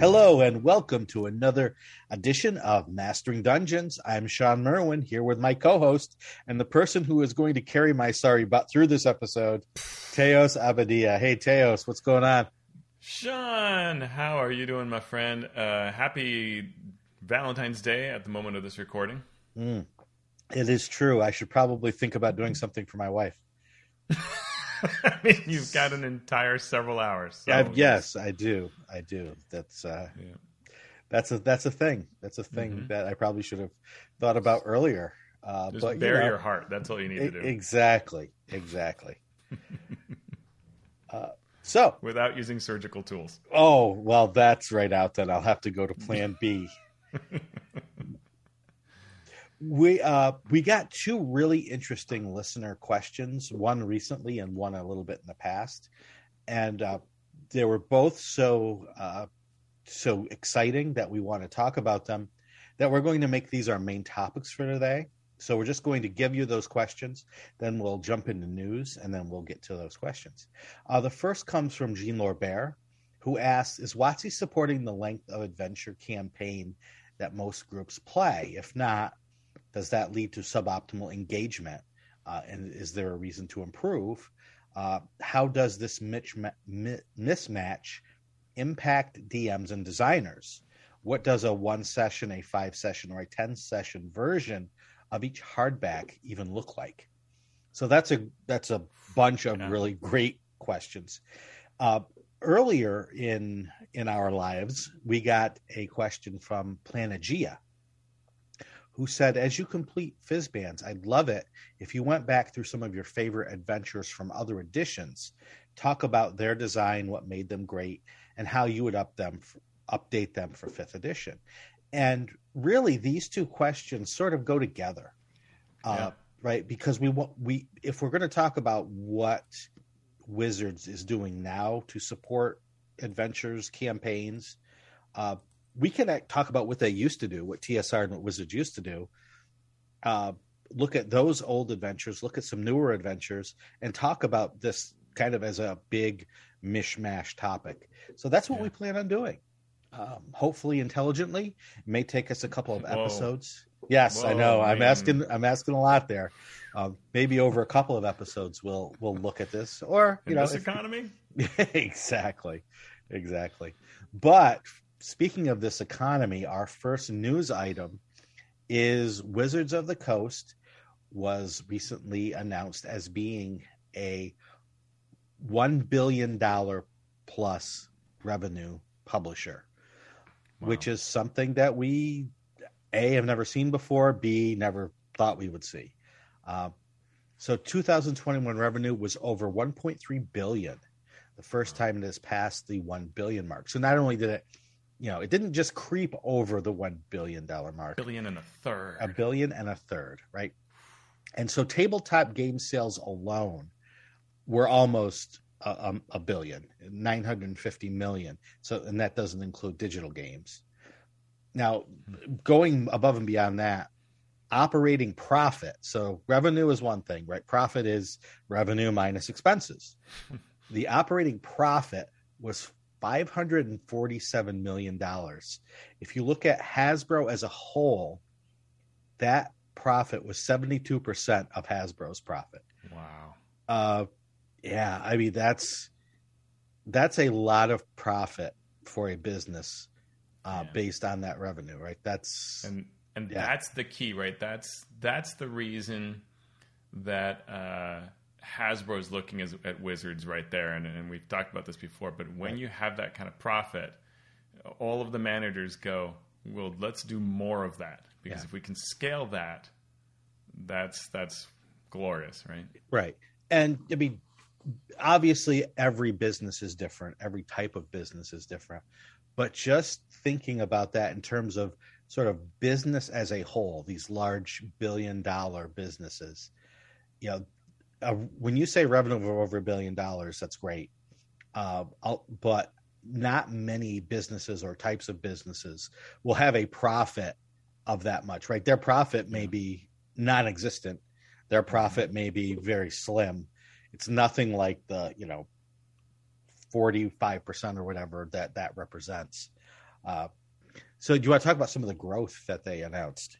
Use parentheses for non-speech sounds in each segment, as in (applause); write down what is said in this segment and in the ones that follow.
Hello and welcome to another edition of Mastering Dungeons. I'm Shawn Merwin here with my co-host and the person who is going to carry my sorry butt through this episode, Teos Abadia. Hey Teos, what's going on? Shawn, how are you doing, my friend? Uh, happy Valentine's Day at the moment of this recording. Mm, it is true. I should probably think about doing something for my wife. (laughs) (laughs) I mean, you've got an entire several hours. So uh, yes, I do. I do. That's uh, yeah. that's a that's a thing. That's a thing mm-hmm. that I probably should have thought about earlier. Uh, Just but, bare you know, your heart. That's all you need to do. Exactly. Exactly. (laughs) uh, so without using surgical tools. Oh well, that's right out. Then I'll have to go to Plan B. (laughs) we uh we got two really interesting listener questions one recently and one a little bit in the past. And uh they were both so uh so exciting that we want to talk about them that we're going to make these our main topics for today. So we're just going to give you those questions then we'll jump into news and then we'll get to those questions. Uh the first comes from jean lorbert who asks is WotC supporting the length of adventure campaign that most groups play? If not does that lead to suboptimal engagement? Uh, and is there a reason to improve? Uh, how does this mismatch impact DMs and designers? What does a one session, a five session, or a 10 session version of each hardback even look like? So that's a that's a bunch of really great questions. Uh, earlier in in our lives, we got a question from Planagea, who said, As you complete Fizban's, I'd love it if you went back through some of your favorite adventures from other editions, talk about their design, what made them great, and how you would up them, update them for fifth edition. And really, these two questions sort of go together, uh, right? Because we want we if we're going to talk about what Wizards is doing now to support adventures campaigns, uh, we can talk about what they used to do, what TSR and what Wizards used to do. Uh, look at those old adventures, look at some newer adventures, and talk about this kind of as a big mishmash topic. So that's what yeah. we plan on doing. Um, hopefully intelligently. It may take us a couple of episodes. Whoa. Yes, Whoa, I know. Man. I'm asking. I'm asking a lot there. Uh, maybe over a couple of episodes, we'll we'll look at this, or you In know, this if, economy. (laughs) exactly, exactly. But speaking of this economy, our first news item is Wizards of the Coast was recently announced as being a $1 billion plus revenue publisher, wow. which is something that we, A, have never seen before, B, never thought we would see. Uh, so 2021 revenue was over 1.3 billion, the first time it has passed the 1 billion mark. So not only did it you know, it didn't just creep over the one billion dollar mark. Billion and a third. A billion and a third, right? And so tabletop game sales alone were almost a, a, a billion, 950 million. So, and that doesn't include digital games. Now, going above and beyond that, operating profit. So, revenue is one thing, right? Profit is revenue minus expenses. (laughs) the operating profit was $547 million. If you look at Hasbro as a whole, that profit was 72% of Hasbro's profit. Wow. Uh, yeah, I mean that's that's a lot of profit for a business uh, yeah. based on that revenue, right? That's and and yeah. that's the key, right? That's that's the reason that uh, Hasbro's looking as, at Wizards right there, and, and we've talked about this before. But when you have that kind of profit, all of the managers go, "Well, let's do more of that because yeah. if we can scale that, that's that's glorious, right?" Right, and I mean, obviously, every business is different. Every type of business is different. But just thinking about that in terms of sort of business as a whole, these large billion dollar businesses, you know, uh, when you say revenue of over a billion dollars, that's great. Uh, but not many businesses or types of businesses will have a profit of that much, right? Their profit may be non-existent. Their profit may be very slim. It's nothing like the you know forty five percent or whatever that that represents. Uh, so, do you want to talk about some of the growth that they announced?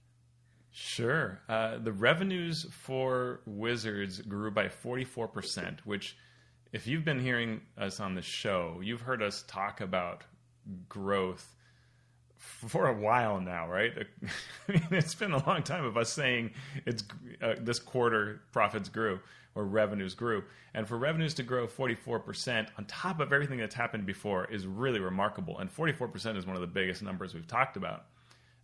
Sure. Uh, the revenues for Wizards grew by 44%, which, if you've been hearing us on the show, you've heard us talk about growth for a while now, right? (laughs) I mean, it's been a long time of us saying it's uh, this quarter profits grew or revenues grew, and for revenues to grow 44% on top of everything that's happened before is really remarkable. And 44% is one of the biggest numbers we've talked about.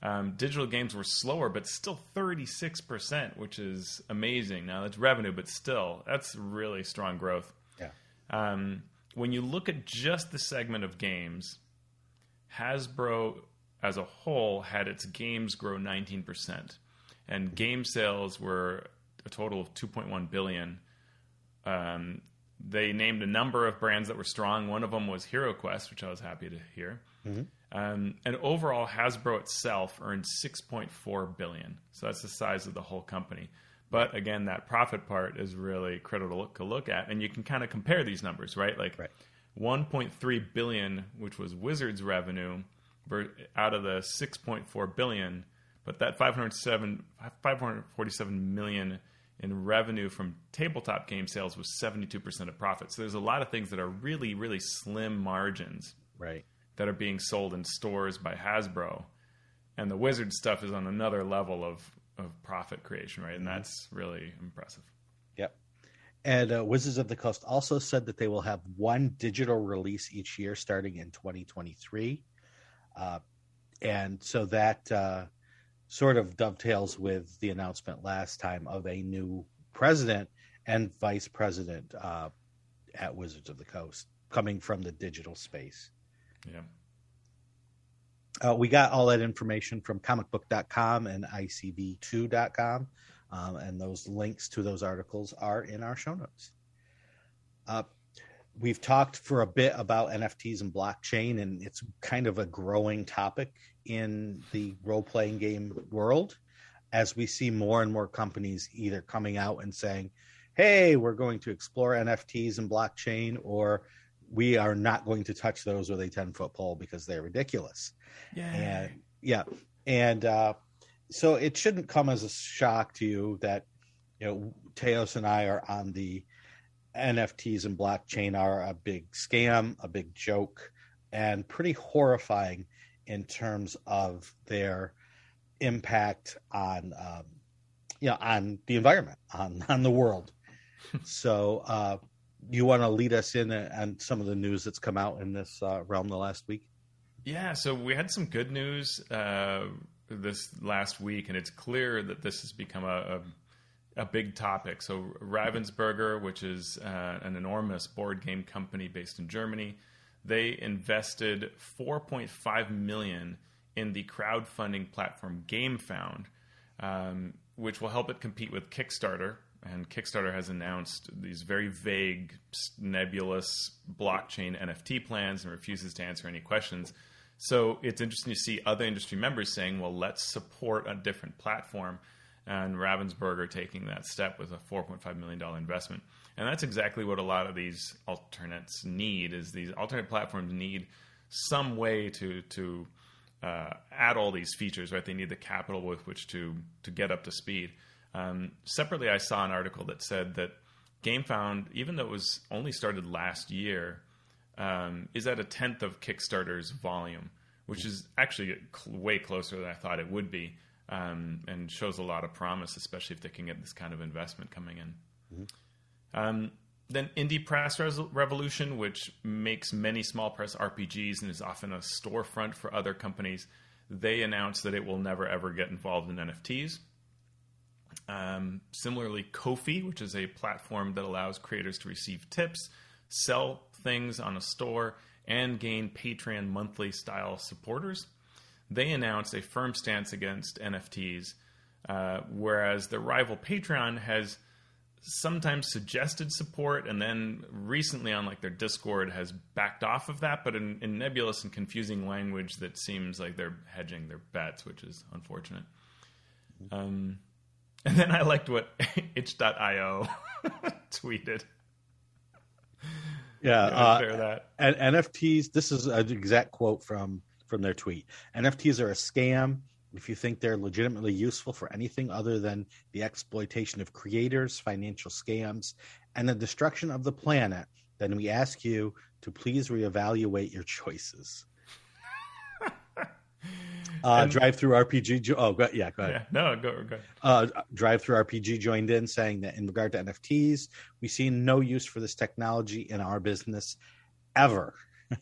Um, digital games were slower, but still 36%, which is amazing. Now that's revenue, but still, that's really strong growth. Yeah. Um, when you look at just the segment of games, Hasbro as a whole had its games grow 19%, and game sales were a total of 2.1 billion. Um, they named a number of brands that were strong. One of them was Hero Quest, which I was happy to hear. Mm-hmm. Um, and overall, Hasbro itself earned 6.4 billion. So that's the size of the whole company. But again, that profit part is really critical to look, to look at, and you can kind of compare these numbers, right? Like right. 1.3 billion, which was Wizards revenue, out of the 6.4 billion, but that 507 547 million in revenue from tabletop game sales was 72% of profit. So there's a lot of things that are really really slim margins. Right. That are being sold in stores by Hasbro. And the Wizard stuff is on another level of of profit creation, right? And mm-hmm. that's really impressive. Yep. And uh, Wizards of the Coast also said that they will have one digital release each year starting in 2023. Uh, and so that uh, sort of dovetails with the announcement last time of a new president and vice president uh, at Wizards of the Coast coming from the digital space. Yeah. Uh, we got all that information from comicbook.com and icv2.com, um, and those links to those articles are in our show notes. Uh, we've talked for a bit about NFTs and blockchain, and it's kind of a growing topic in the role playing game world as we see more and more companies either coming out and saying, hey, we're going to explore NFTs and blockchain, or we are not going to touch those with a 10 foot pole because they're ridiculous. Yeah. And yeah. And uh, so it shouldn't come as a shock to you that, you know, Teos and I are on the NFTs and blockchain are a big scam, a big joke, and pretty horrifying in terms of their impact on, um, you know, on the environment, on on the world. (laughs) so, uh, you want to lead us in on some of the news that's come out in this uh, realm the last week? Yeah, so we had some good news uh, this last week, and it's clear that this has become a, a a big topic. So Ravensburger, which is uh, an enormous board game company based in Germany, they invested 4.5 million in the crowdfunding platform GameFound, um, which will help it compete with Kickstarter. And Kickstarter has announced these very vague, nebulous blockchain NFT plans and refuses to answer any questions. So it's interesting to see other industry members saying, well, let's support a different platform and Ravensburger taking that step with a $4.5 million investment. And that's exactly what a lot of these alternates need is these alternate platforms need some way to, to uh, add all these features, right? They need the capital with which to, to get up to speed. Um, separately, I saw an article that said that GameFound, even though it was only started last year, um, is at a tenth of Kickstarter's volume, which is actually way closer than I thought it would be um, and shows a lot of promise, especially if they can get this kind of investment coming in. Mm-hmm. Um, then Indie Press Revolution, which makes many small press RPGs and is often a storefront for other companies, they announced that it will never ever get involved in NFTs. Um, similarly, Ko-fi, which is a platform that allows creators to receive tips, sell things on a store, and gain Patreon monthly style supporters. They announced a firm stance against NFTs, uh, whereas the rival Patreon has sometimes suggested support and then recently on like their discord has backed off of that but in, in, nebulous and confusing language that seems like they're hedging their bets which is unfortunate. Um, and then i liked what (laughs) itch.io (laughs) tweeted yeah uh, that. and nfts this is an exact quote from from their tweet. NFTs are a scam. If you think they're legitimately useful for anything other than the exploitation of creators, financial scams, and the destruction of the planet, then we ask you to please reevaluate your choices. (laughs) Uh, DriveThruRPG. Oh, go, yeah, go ahead. Yeah, no, go, go. Uh, DriveThruRPG joined in, saying that in regard to NFTs, we see no use for this technology in our business ever. (laughs)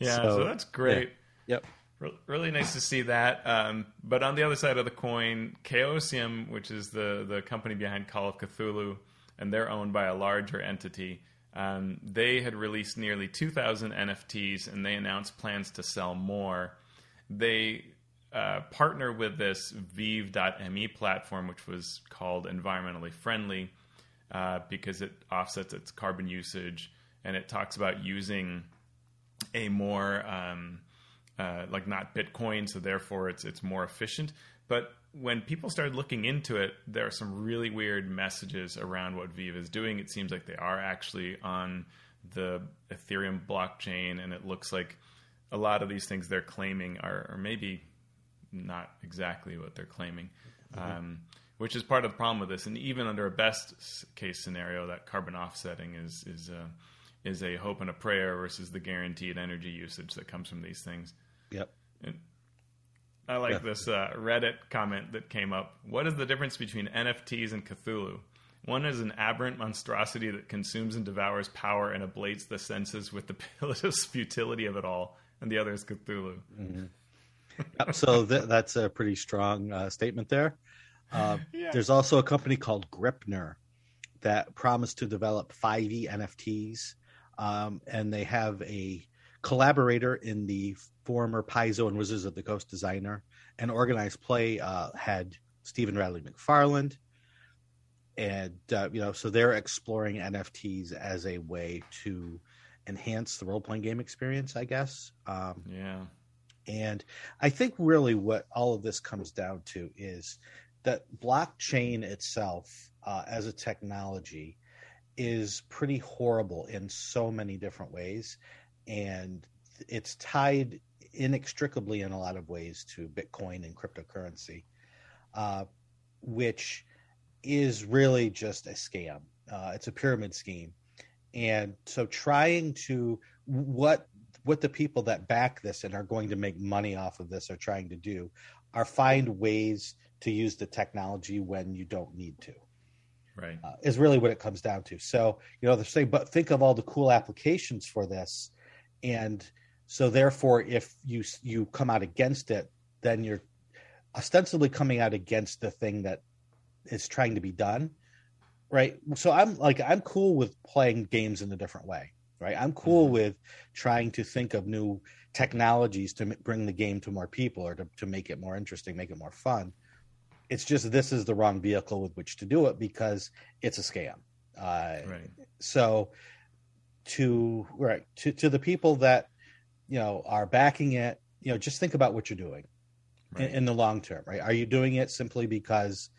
Yeah, So, so, that's great. Yep. Re- Really nice to see that. Um, but on the other side of the coin, Chaosium, which is the, the company behind Call of Cthulhu, and they're owned by a larger entity, um, they had released nearly 2,000 NFTs and they announced plans to sell more. They uh, partner with this Vive.me platform, which was called environmentally friendly uh, because it offsets its carbon usage and it talks about using a more um, uh, like not Bitcoin, so therefore it's it's more efficient. But when people started looking into it, there are some really weird messages around what Viva is doing. It seems like they are actually on the Ethereum blockchain, and it looks like a lot of these things they're claiming are, are maybe not exactly what they're claiming. Um, which is part of the problem with this, and even under a best case scenario, that carbon offsetting is is uh, is a hope and a prayer versus the guaranteed energy usage that comes from these things. Yep. And I like Yeah. this uh, Reddit comment that came up. What is the difference between NFTs and Cthulhu? One is an aberrant monstrosity that consumes and devours power and ablates the senses with the (laughs) pitiless futility of it all, and the other is Cthulhu. Yep, so th- that's a pretty strong uh, statement there. Uh, (laughs) Yeah. There's also a company called Gripnr that promised to develop 5e NFTs, um, and they have a collaborator in the former Paizo and Wizards of the Coast designer and organized play uh, head Stephen Radney-MacFarland, and uh, you know, so they're exploring NFTs as a way to enhance the role playing game experience, I guess. Um, Yeah. and I think really what all of this comes down to is that blockchain itself, uh, as a technology, is pretty horrible in so many different ways. And it's tied inextricably in a lot of ways to Bitcoin and cryptocurrency, uh, which is really just a scam. Uh, it's a pyramid scheme. And so trying to what what the people that back this and are going to make money off of this are trying to do are find ways to use the technology when you don't need to Right. uh, is really what it comes down to. So you know they're saying but think of all the cool applications for this. And so therefore if you you come out against it then you're ostensibly coming out against the thing that is trying to be done right so i'm like i'm cool with playing games in a different way right i'm cool Mhm. with trying to think of new technologies to m- bring the game to more people or to, to make it more interesting make it more fun it's just this is the wrong vehicle with which to do it because it's a scam uh, Right. so to right to, to the people that you know are backing it you know just think about what you're doing in, Right. in the long term right are you doing it simply because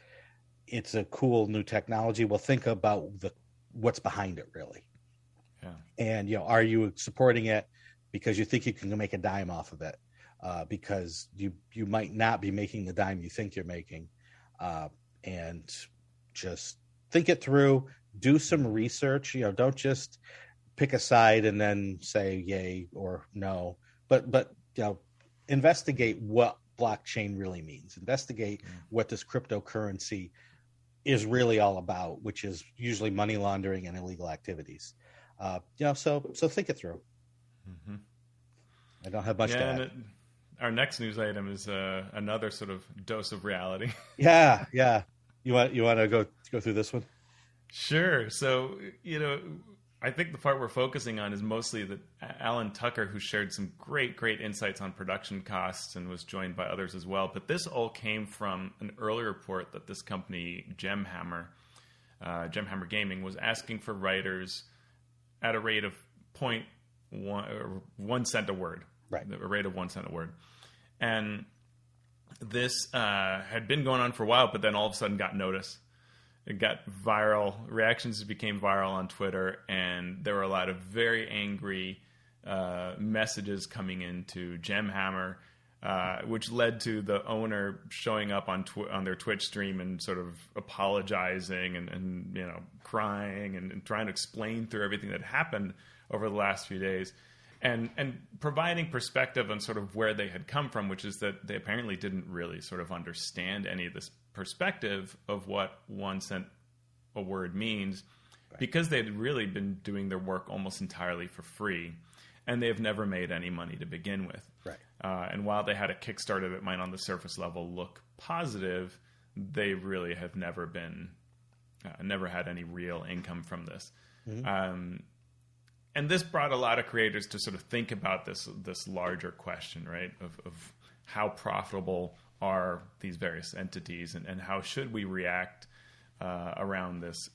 it's a cool new technology. Well think about the what's behind it really. Yeah. and you know are you supporting it because you think you can make a dime off of it? Uh, because you you might not be making the dime you think you're making. Uh, and just think it through do some research you know don't just pick a side and then say yay or no but but you know investigate what blockchain really means. Investigate Yeah. what this cryptocurrency is really all about which is usually money laundering and illegal activities. Uh you know so so think it through. Hmm i don't have much to add. and it, our next news item is uh, another sort of dose of reality. (laughs) yeah yeah. You want you want to go go through this one? Sure. So, you know, I think the part we're focusing on is mostly that Alan Tucker, who shared some great, great insights on production costs and was joined by others as well. But this all came from an early report that this company, Gemhammer, uh, Gemhammer Gaming, was asking for writers at a rate of point one, one cent a word. Right. A rate of one cent a word. And this uh, had been going on for a while, but then all of a sudden got notice it got viral. Reactions became viral on Twitter, and there were a lot of very angry uh, messages coming into Gemhammer, uh, which led to the owner showing up on tw- on their Twitch stream and sort of apologizing and, and you know crying and, and trying to explain through everything that happened over the last few days and and providing perspective on sort of where they had come from, which is that they apparently didn't really sort of understand any of this perspective of what one cent a word means, right. because they had really been doing their work almost entirely for free, and they have never made any money to begin with. Right. Uh, and while they had a Kickstarter that might, on the surface level, look positive, they really have never been, uh, never had any real income from this. Mm-hmm. Um, and this brought a lot of creators to sort of think about this this larger question, right? Of, of how profitable are these various entities, and, and how should we react uh, around this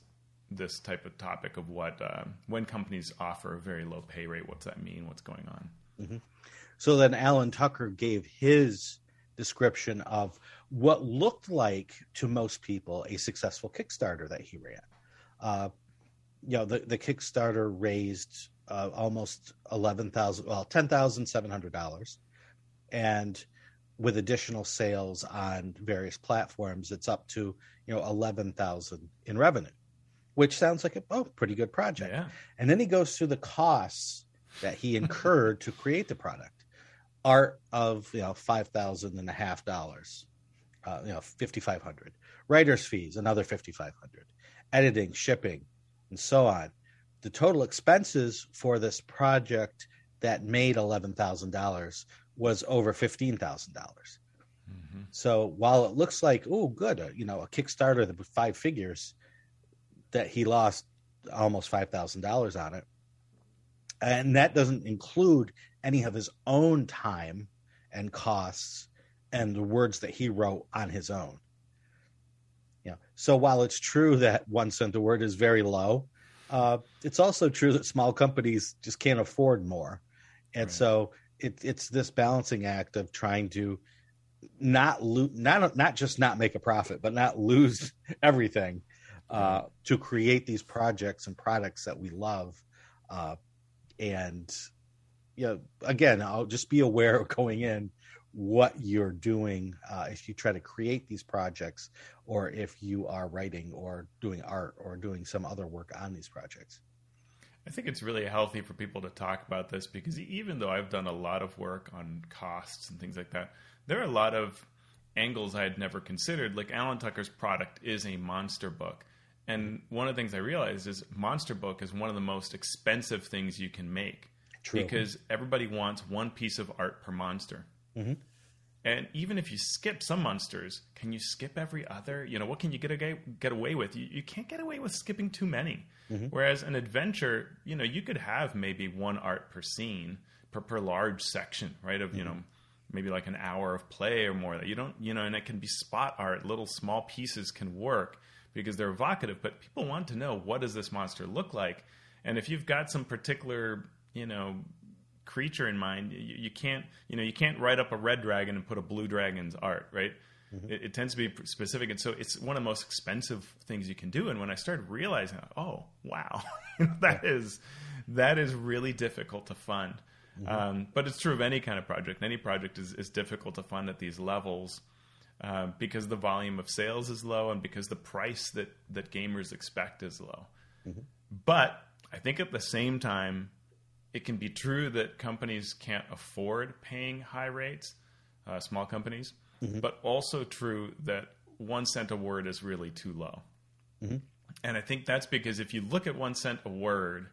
this type of topic of what uh, when companies offer a very low pay rate, what's that mean? What's going on? Mm-hmm. So then Alan Tucker gave his description of what looked like to most people a successful Kickstarter that he ran. Uh, you know the, the kickstarter raised uh, almost eleven thousand, well, ten thousand seven hundred dollars, and with additional sales on various platforms, it's up to you know eleven thousand in revenue, which sounds like a oh pretty good project. Yeah. And then he goes through the costs that he (laughs) incurred to create the product, art of you know five thousand and a half dollars, uh, you know fifty five hundred, writers fees another fifty five hundred, editing, shipping, and so on. The total expenses for this project that made $11,000 was over $15,000. Mm-hmm. So while it looks like, oh, good, uh, you know, a Kickstarter that with five figures, that he lost almost $5,000 on it. And that doesn't include any of his own time and costs and the words that he wrote on his own. Yeah. So while it's true that one cent a word is very low, uh, it's also true that small companies just can't afford more, and right. so it, it's this balancing act of trying to not lose, not not just not make a profit, but not lose (laughs) everything uh, to create these projects and products that we love. Uh, and you know, again, I'll just be aware of going in what you're doing uh, if you try to create these projects or if you are writing or doing art or doing some other work on these projects. I think it's really healthy for people to talk about this because even though I've done a lot of work on costs and things like that, there are a lot of angles I had never considered. Like Alan Tucker's product is a monster book. And one of the things I realized is monster book is one of the most expensive things you can make. True. Because everybody wants one piece of art per monster. Mm-hmm. And even if you skip some monsters, can you skip every other? You know, what can you get away, get away with? You, you can't get away with skipping too many. Mm-hmm. Whereas an adventure, you know, you could have maybe one art per scene per, per large section, right? Of, mm-hmm. you know, maybe like an hour of play or more that you don't, you know, and it can be spot art. Little small pieces can work because they're evocative, but people want to know what does this monster look like? And if you've got some particular, you know, creature in mind. You, you, can't, you know, you can't write up a red dragon and put a blue dragon's art, right? Mm-hmm. It, it, tends to be specific, and so it's one of the most expensive things you can do. And when I started realizing, oh wow, (laughs) that is that is really difficult to fund. Mm-hmm. Um, but it's true of any kind of project. Any project is, is difficult to fund at these levels. Uh, because the volume of sales is low and because the price that, that gamers expect is low. Mm-hmm. But I think at the same time, it can be true that companies can't afford paying high rates, uh, small companies, mm-hmm. but also true that one cent a word is really too low. Mm-hmm. And I think that's because if you look at one cent a word,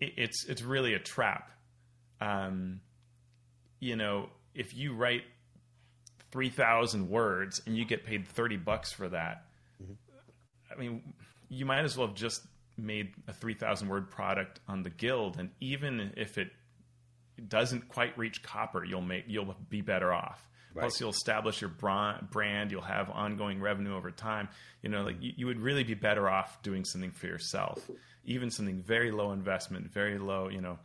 it, it's it's really a trap. Um, you know, if you write three thousand words and you get paid thirty bucks for that, mm-hmm. I mean, you might as well have just made a 3000 word product on the guild and even if it doesn't quite reach copper you'll make you'll be better off right. plus you'll establish your brand you'll have ongoing revenue over time you know like you, you, would really be better off doing something for yourself even something very low investment very low you know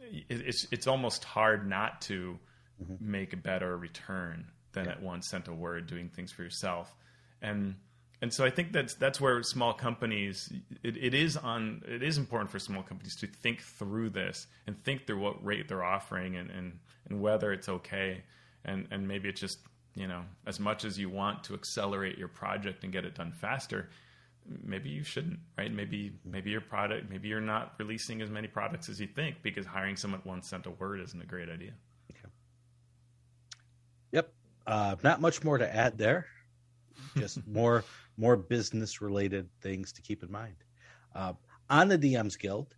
it, it's it's almost hard not to mm-hmm. make a better return than yeah. at one cent a word doing things for yourself and and so I think that's that's where small companies it, it is on it is important for small companies to think through this and think through what rate they're offering and and, and whether it's okay. And and maybe it's just you know as much as you want to accelerate your project and get it done faster maybe you shouldn't right? Maybe maybe your product maybe you're not releasing as many products as you think because hiring someone at one cent a word isn't a great idea. Okay. yep. Uh, not much more to add there. Just (laughs) more more business related things to keep in mind uh, on the dms guild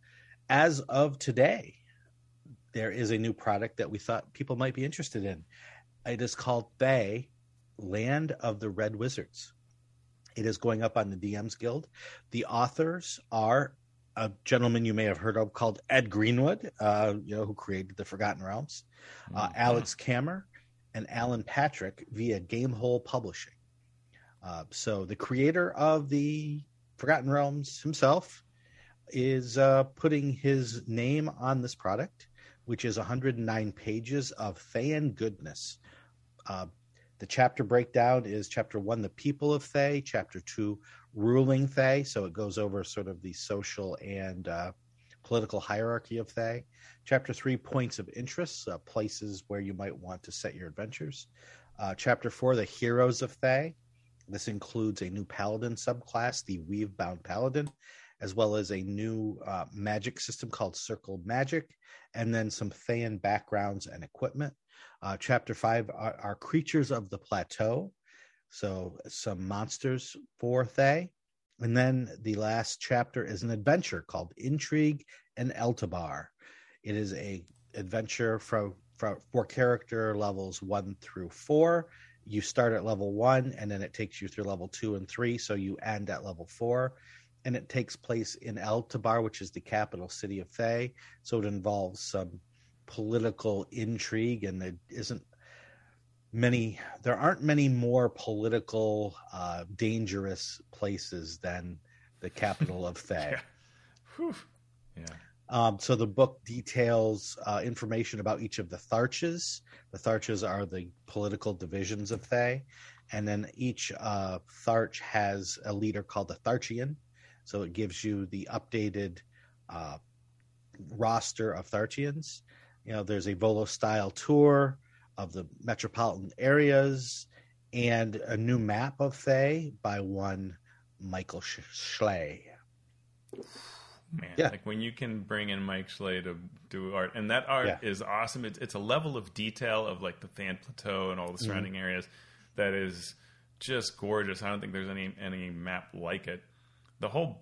as of today there is a new product that we thought people might be interested in it is called Thay land of the red wizards it is going up on the DMs Guild. The authors are a gentleman you may have heard of called Ed Greenwood, uh, you know, who created the Forgotten Realms, uh, mm-hmm. Alex Kammer, and Alan Patrick via Gamehole Publishing. Uh, so the creator of the Forgotten Realms himself is uh, putting his name on this product, which is 109 pages of fan goodness. Uh, the chapter breakdown is chapter one, the people of Thay, chapter two, ruling Thay. So it goes over sort of the social and uh, political hierarchy of Thay. Chapter three, points of interest, uh, places where you might want to set your adventures. Uh, chapter four, the heroes of Thay. This includes a new paladin subclass, the Weave Bound Paladin, as well as a new uh, magic system called Circle Magic, and then some Thayan backgrounds and equipment. Uh, chapter five are, are, creatures of the plateau, so some monsters for Thay. And then the last chapter is an adventure called Intrigue and Eltabbar. It is a adventure from, from for character levels one through four. You start at level one, and then it takes you through level two and three, so you end at level four and it takes place in Eltabbar, which is the capital city of Thay. So it involves some political intrigue, and there isn't many. There aren't many more political, uh, dangerous places than the capital of (laughs) Thay. yeah. yeah. Um, so the book details uh, information about each of the Tharches. The Tharches are the political divisions of Thay, and then each uh, Tharch has a leader called a Tharchion. So it gives you the updated uh, roster of Tharchions. You know, there's a Volo style tour of the metropolitan areas and a new map of Thay by one Michael Schley. Man, yeah. like when you can bring in Mike Schley to do art, and that art yeah. is awesome. It's it's a level of detail of like the Than Plateau and all the mm-hmm. surrounding mm-hmm. areas that is just gorgeous. I don't think there's any any map like it. The whole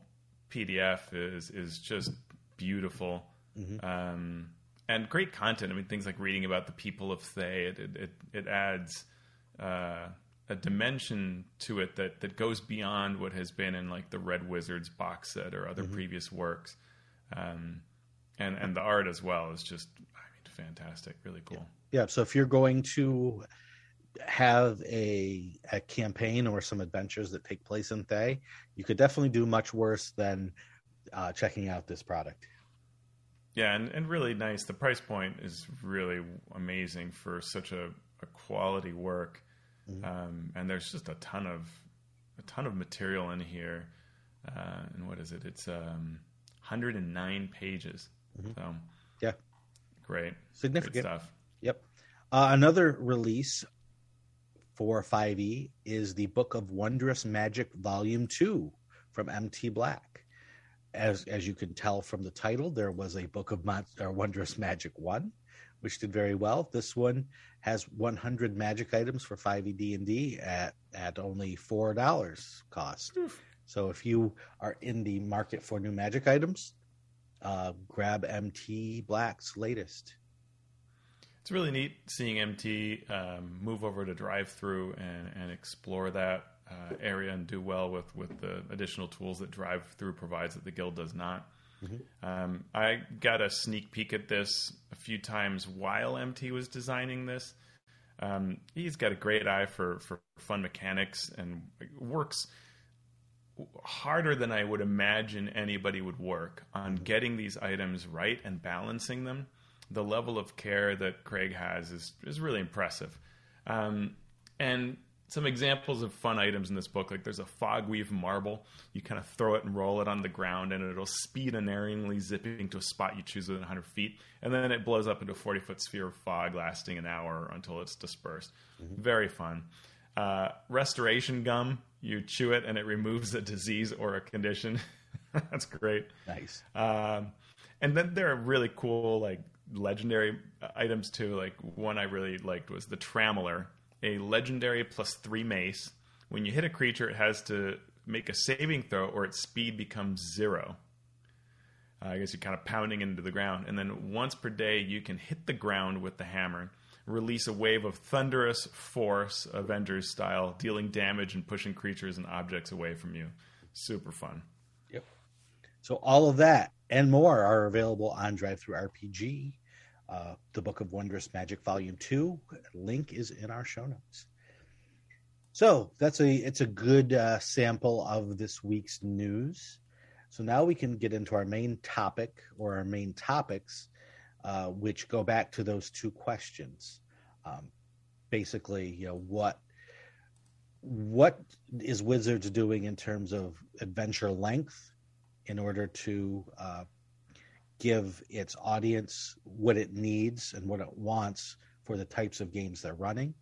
PDF is is just beautiful. Mm-hmm. Um, and great content. I mean, things like reading about the people of Thay. It it, it adds uh, a dimension to it that that goes beyond what has been in like the Red Wizards box set or other mm-hmm. previous works. Um, and and the art as well is just I mean fantastic, really cool. Yeah. yeah. So if you're going to have a a campaign or some adventures that take place in Thay, you could definitely do much worse than uh, checking out this product. Yeah, and, and really nice. The price point is really amazing for such a, a quality work. Mm-hmm. Um, and there's just a ton of a ton of material in here. Uh, and what is it? It's um, 109 pages. Mm-hmm. So yeah, great, significant great stuff. Yep. Uh, another release for 5e is the Book of Wondrous Magic Volume Two from MT Black as as you can tell from the title, there was a Book of Mon- or Wondrous Magic one, which did very well. This one has 100 magic items for 5e D&D at at only four dollars cost. Oof. So if you are in the market for new magic items, uh, grab MT Black's latest. It's really neat seeing MT um, move over to DriveThru and, and explore that uh, area and do well with with the additional tools that drive through provides that the guild does not. Mm-hmm. Um, I got a sneak peek at this a few times while MT was designing this. Um, he's got a great eye for for fun mechanics and works harder than I would imagine anybody would work on mm-hmm. getting these items right and balancing them. The level of care that Craig has is is really impressive. Um, and some examples of fun items in this book. Like there's a fog weave marble. You kind of throw it and roll it on the ground, and it'll speed unerringly, zipping to a spot you choose within 100 feet, and then it blows up into a 40 foot sphere of fog, lasting an hour until it's dispersed. Mm-hmm. Very fun. Uh, restoration gum. You chew it, and it removes a disease or a condition. (laughs) That's great. Nice. Um, and then there are really cool like legendary items too. Like one I really liked was the Trammeler a legendary plus three mace. When you hit a creature, it has to make a saving throw or its speed becomes zero. Uh, I guess you're kind of pounding into the ground. And then once per day, you can hit the ground with the hammer, release a wave of thunderous force, Avengers style, dealing damage and pushing creatures and objects away from you. Super fun. Yep. So all of that and more are available on DriveThruRPG uh, the Book of Wondrous Magic Volume Two. Link is in our show notes. So that's a it's a good uh, sample of this week's news. So now we can get into our main topic or our main topics, uh, which go back to those two questions. Um, basically, you know what what is Wizards doing in terms of adventure length in order to uh, give its audience what it needs and what it wants for the types of games they're running,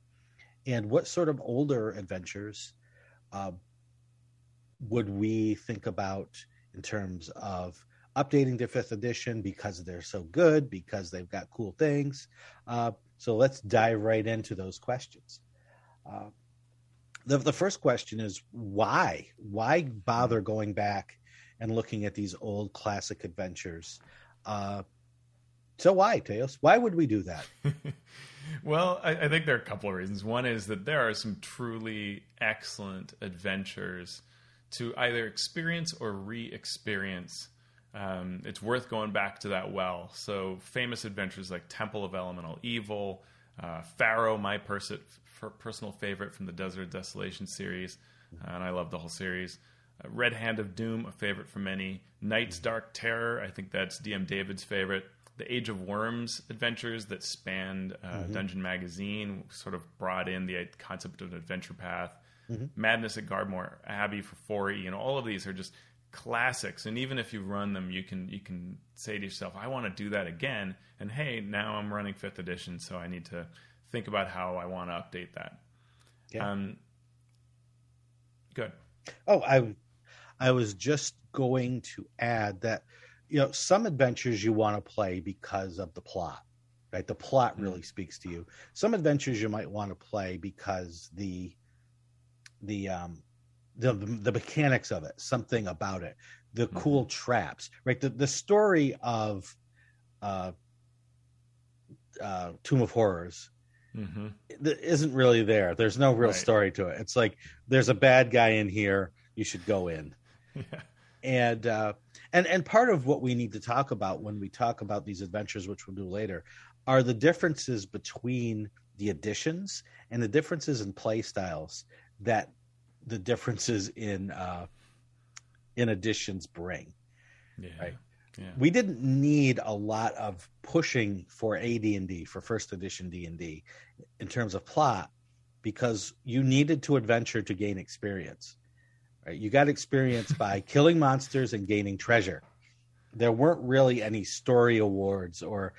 and what sort of older adventures uh, would we think about in terms of updating to fifth edition because they're so good, because they've got cool things. Uh, so let's dive right into those questions. Uh, the, the first question is why? Why bother going back and looking at these old classic adventures? Uh, so why, Teos? Why would we do that? (laughs) well, I, I, think there are a couple of reasons. One is that there are some truly excellent adventures to either experience or re-experience. Um, it's worth going back to that well. So famous adventures like Temple of Elemental Evil, uh, Pharaoh, my pers- personal favorite from the Desert Desolation series, and I love the whole series. Red Hand of Doom, a favorite for many. Night's Dark Terror, I think that's DM David's favorite. The Age of Worms adventures that spanned uh, mm-hmm. Dungeon Magazine sort of brought in the concept of an adventure path. Mm-hmm. Madness at Gardmore Abbey for 4E, and all of these are just classics. And even if you run them, you can you can say to yourself, "I want to do that again." And hey, now I'm running fifth edition, so I need to think about how I want to update that. Yeah. Um, good. Oh, I I was just going to add that you know some adventures you want to play because of the plot right the plot really mm. speaks to you some adventures you might want to play because the the um the the mechanics of it something about it the mm-hmm. cool traps right the the story of uh uh tomb of horrors mm-hmm. isn't really there there's no real right. story to it it's like there's a bad guy in here you should go in (laughs) yeah. And uh, and and part of what we need to talk about when we talk about these adventures, which we'll do later, are the differences between the editions and the differences in play styles that the differences in uh, in editions bring. Yeah. Right. Yeah. We didn't need a lot of pushing for AD&D for first edition D&D in terms of plot because you needed to adventure to gain experience. Right? You got experience (laughs) by killing monsters and gaining treasure. There weren't really any story awards or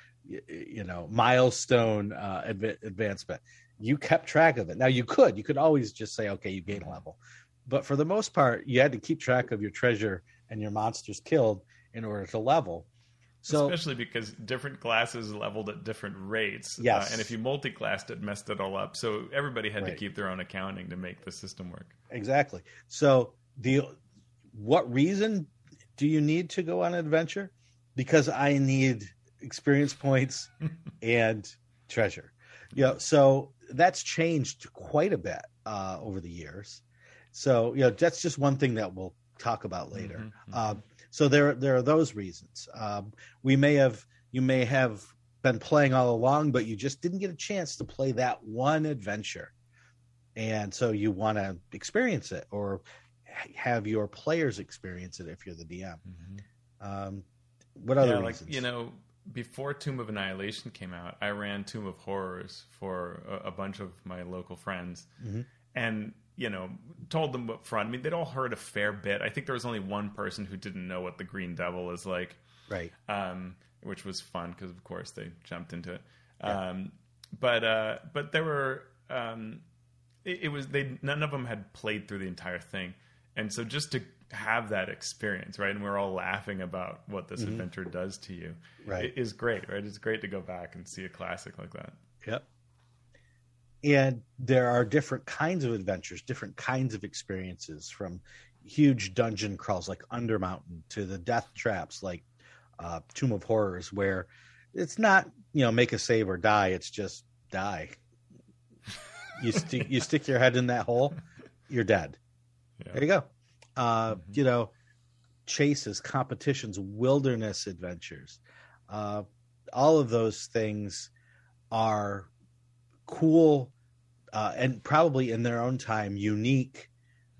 you know milestone uh, adv- advancement. You kept track of it. Now you could you could always just say okay you gain a level, but for the most part you had to keep track of your treasure and your monsters killed in order to level. So, Especially because different classes leveled at different rates. Uh, yes. Uh, and if you multi-classed it, messed it all up. So everybody had right. to keep their own accounting to make the system work. Exactly. So the what reason do you need to go on an adventure? Because I need experience points (laughs) and treasure. You know, so that's changed quite a bit uh, over the years. So you know, that's just one thing that we'll talk about later. Mm-hmm, mm-hmm. So there there are those reasons. Um, we may have you may have been playing all along, but you just didn't get a chance to play that one adventure, and so you want to experience it or have your players experience it if you're the DM. Mm-hmm. Um, what other yeah, reasons? Like, you know, before Tomb of Annihilation came out, I ran Tomb of Horrors for a, a bunch of my local friends. Mm-hmm. and you know told them up front. I mean, they'd all heard a fair bit. I think there was only one person who didn't know what the Green Devil is like, right? Um, which was fun because of course they jumped into it. Yeah. Um, but uh, but there were um, it, it, was they none of them had played through the entire thing, and so just to have that experience, right? And we're all laughing about what this mm-hmm. adventure does to you, right? Is great, right? It's great to go back and see a classic like that. Yep. And there are different kinds of adventures, different kinds of experiences, from huge dungeon crawls like Undermountain to the death traps like uh, Tomb of Horrors, where it's not you know make a save or die; it's just die. You stick (laughs) you stick your head in that hole, you're dead. Yeah. There you go. Uh, mm-hmm. You know, chases, competitions, wilderness adventures, uh, all of those things are cool uh, and probably in their own time unique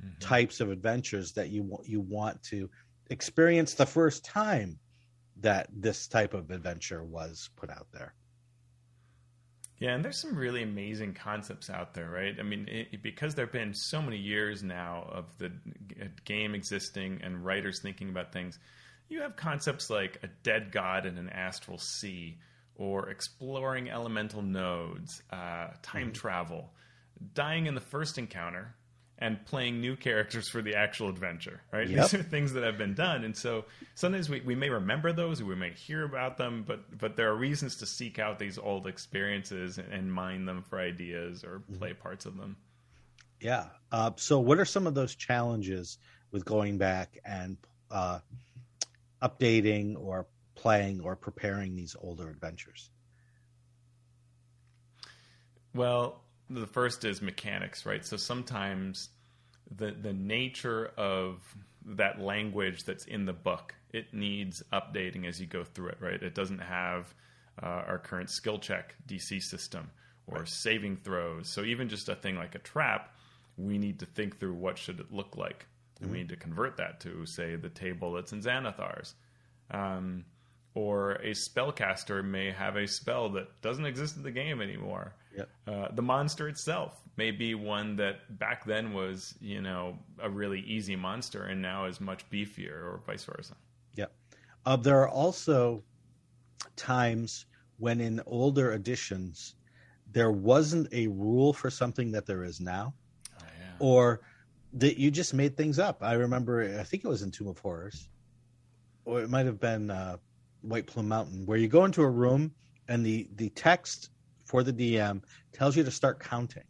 mm-hmm. types of adventures that you you want to experience the first time that this type of adventure was put out there. Yeah, and there's some really amazing concepts out there, right? I mean, it, because there have been so many years now of the game existing and writers thinking about things, you have concepts like a dead god in an astral sea, or exploring elemental nodes, uh, time mm-hmm. travel, dying in the first encounter, and playing new characters for the actual adventure, right? Yep. These are things that have been done. And so sometimes we, we may remember those, we may hear about them, but but there are reasons to seek out these old experiences and, and mine them for ideas or mm-hmm. play parts of them. Yeah. Uh, so what are some of those challenges with going back and uh, updating or playing or preparing these older adventures? Well, the first is mechanics, right? So sometimes the the nature of that language that's in the book it needs updating as you go through it, right? It doesn't have uh, our current skill check DC system or right. saving throws. So even just a thing like a trap, we need to think through what should it look like, and mm-hmm. we need to convert that to say the table that's in Xanathar's. Um, or a spellcaster may have a spell that doesn't exist in the game anymore. Yep. Uh, the monster itself may be one that back then was, you know, a really easy monster and now is much beefier, or vice versa. Yep. Uh, there are also times when in older editions there wasn't a rule for something that there is now, oh, yeah. or that you just made things up. I remember, I think it was in Tomb of Horrors, or it might have been. Uh, White Plume Mountain, where you go into a room and the the text for the DM tells you to start counting.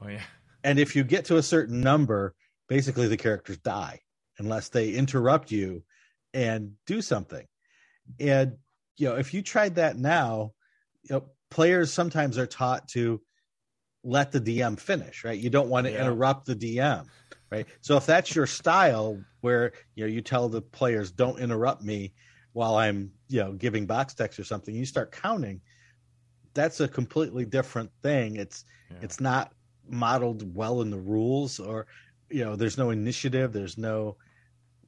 Oh yeah. And if you get to a certain number, basically the characters die unless they interrupt you and do something. And you know, if you tried that now, you know, players sometimes are taught to let the DM finish, right? You don't want to yeah. interrupt the DM, right? So if that's your style where you know you tell the players don't interrupt me while I'm, you know, giving box text or something, you start counting, that's a completely different thing. It's yeah. it's not modeled well in the rules or you know, there's no initiative, there's no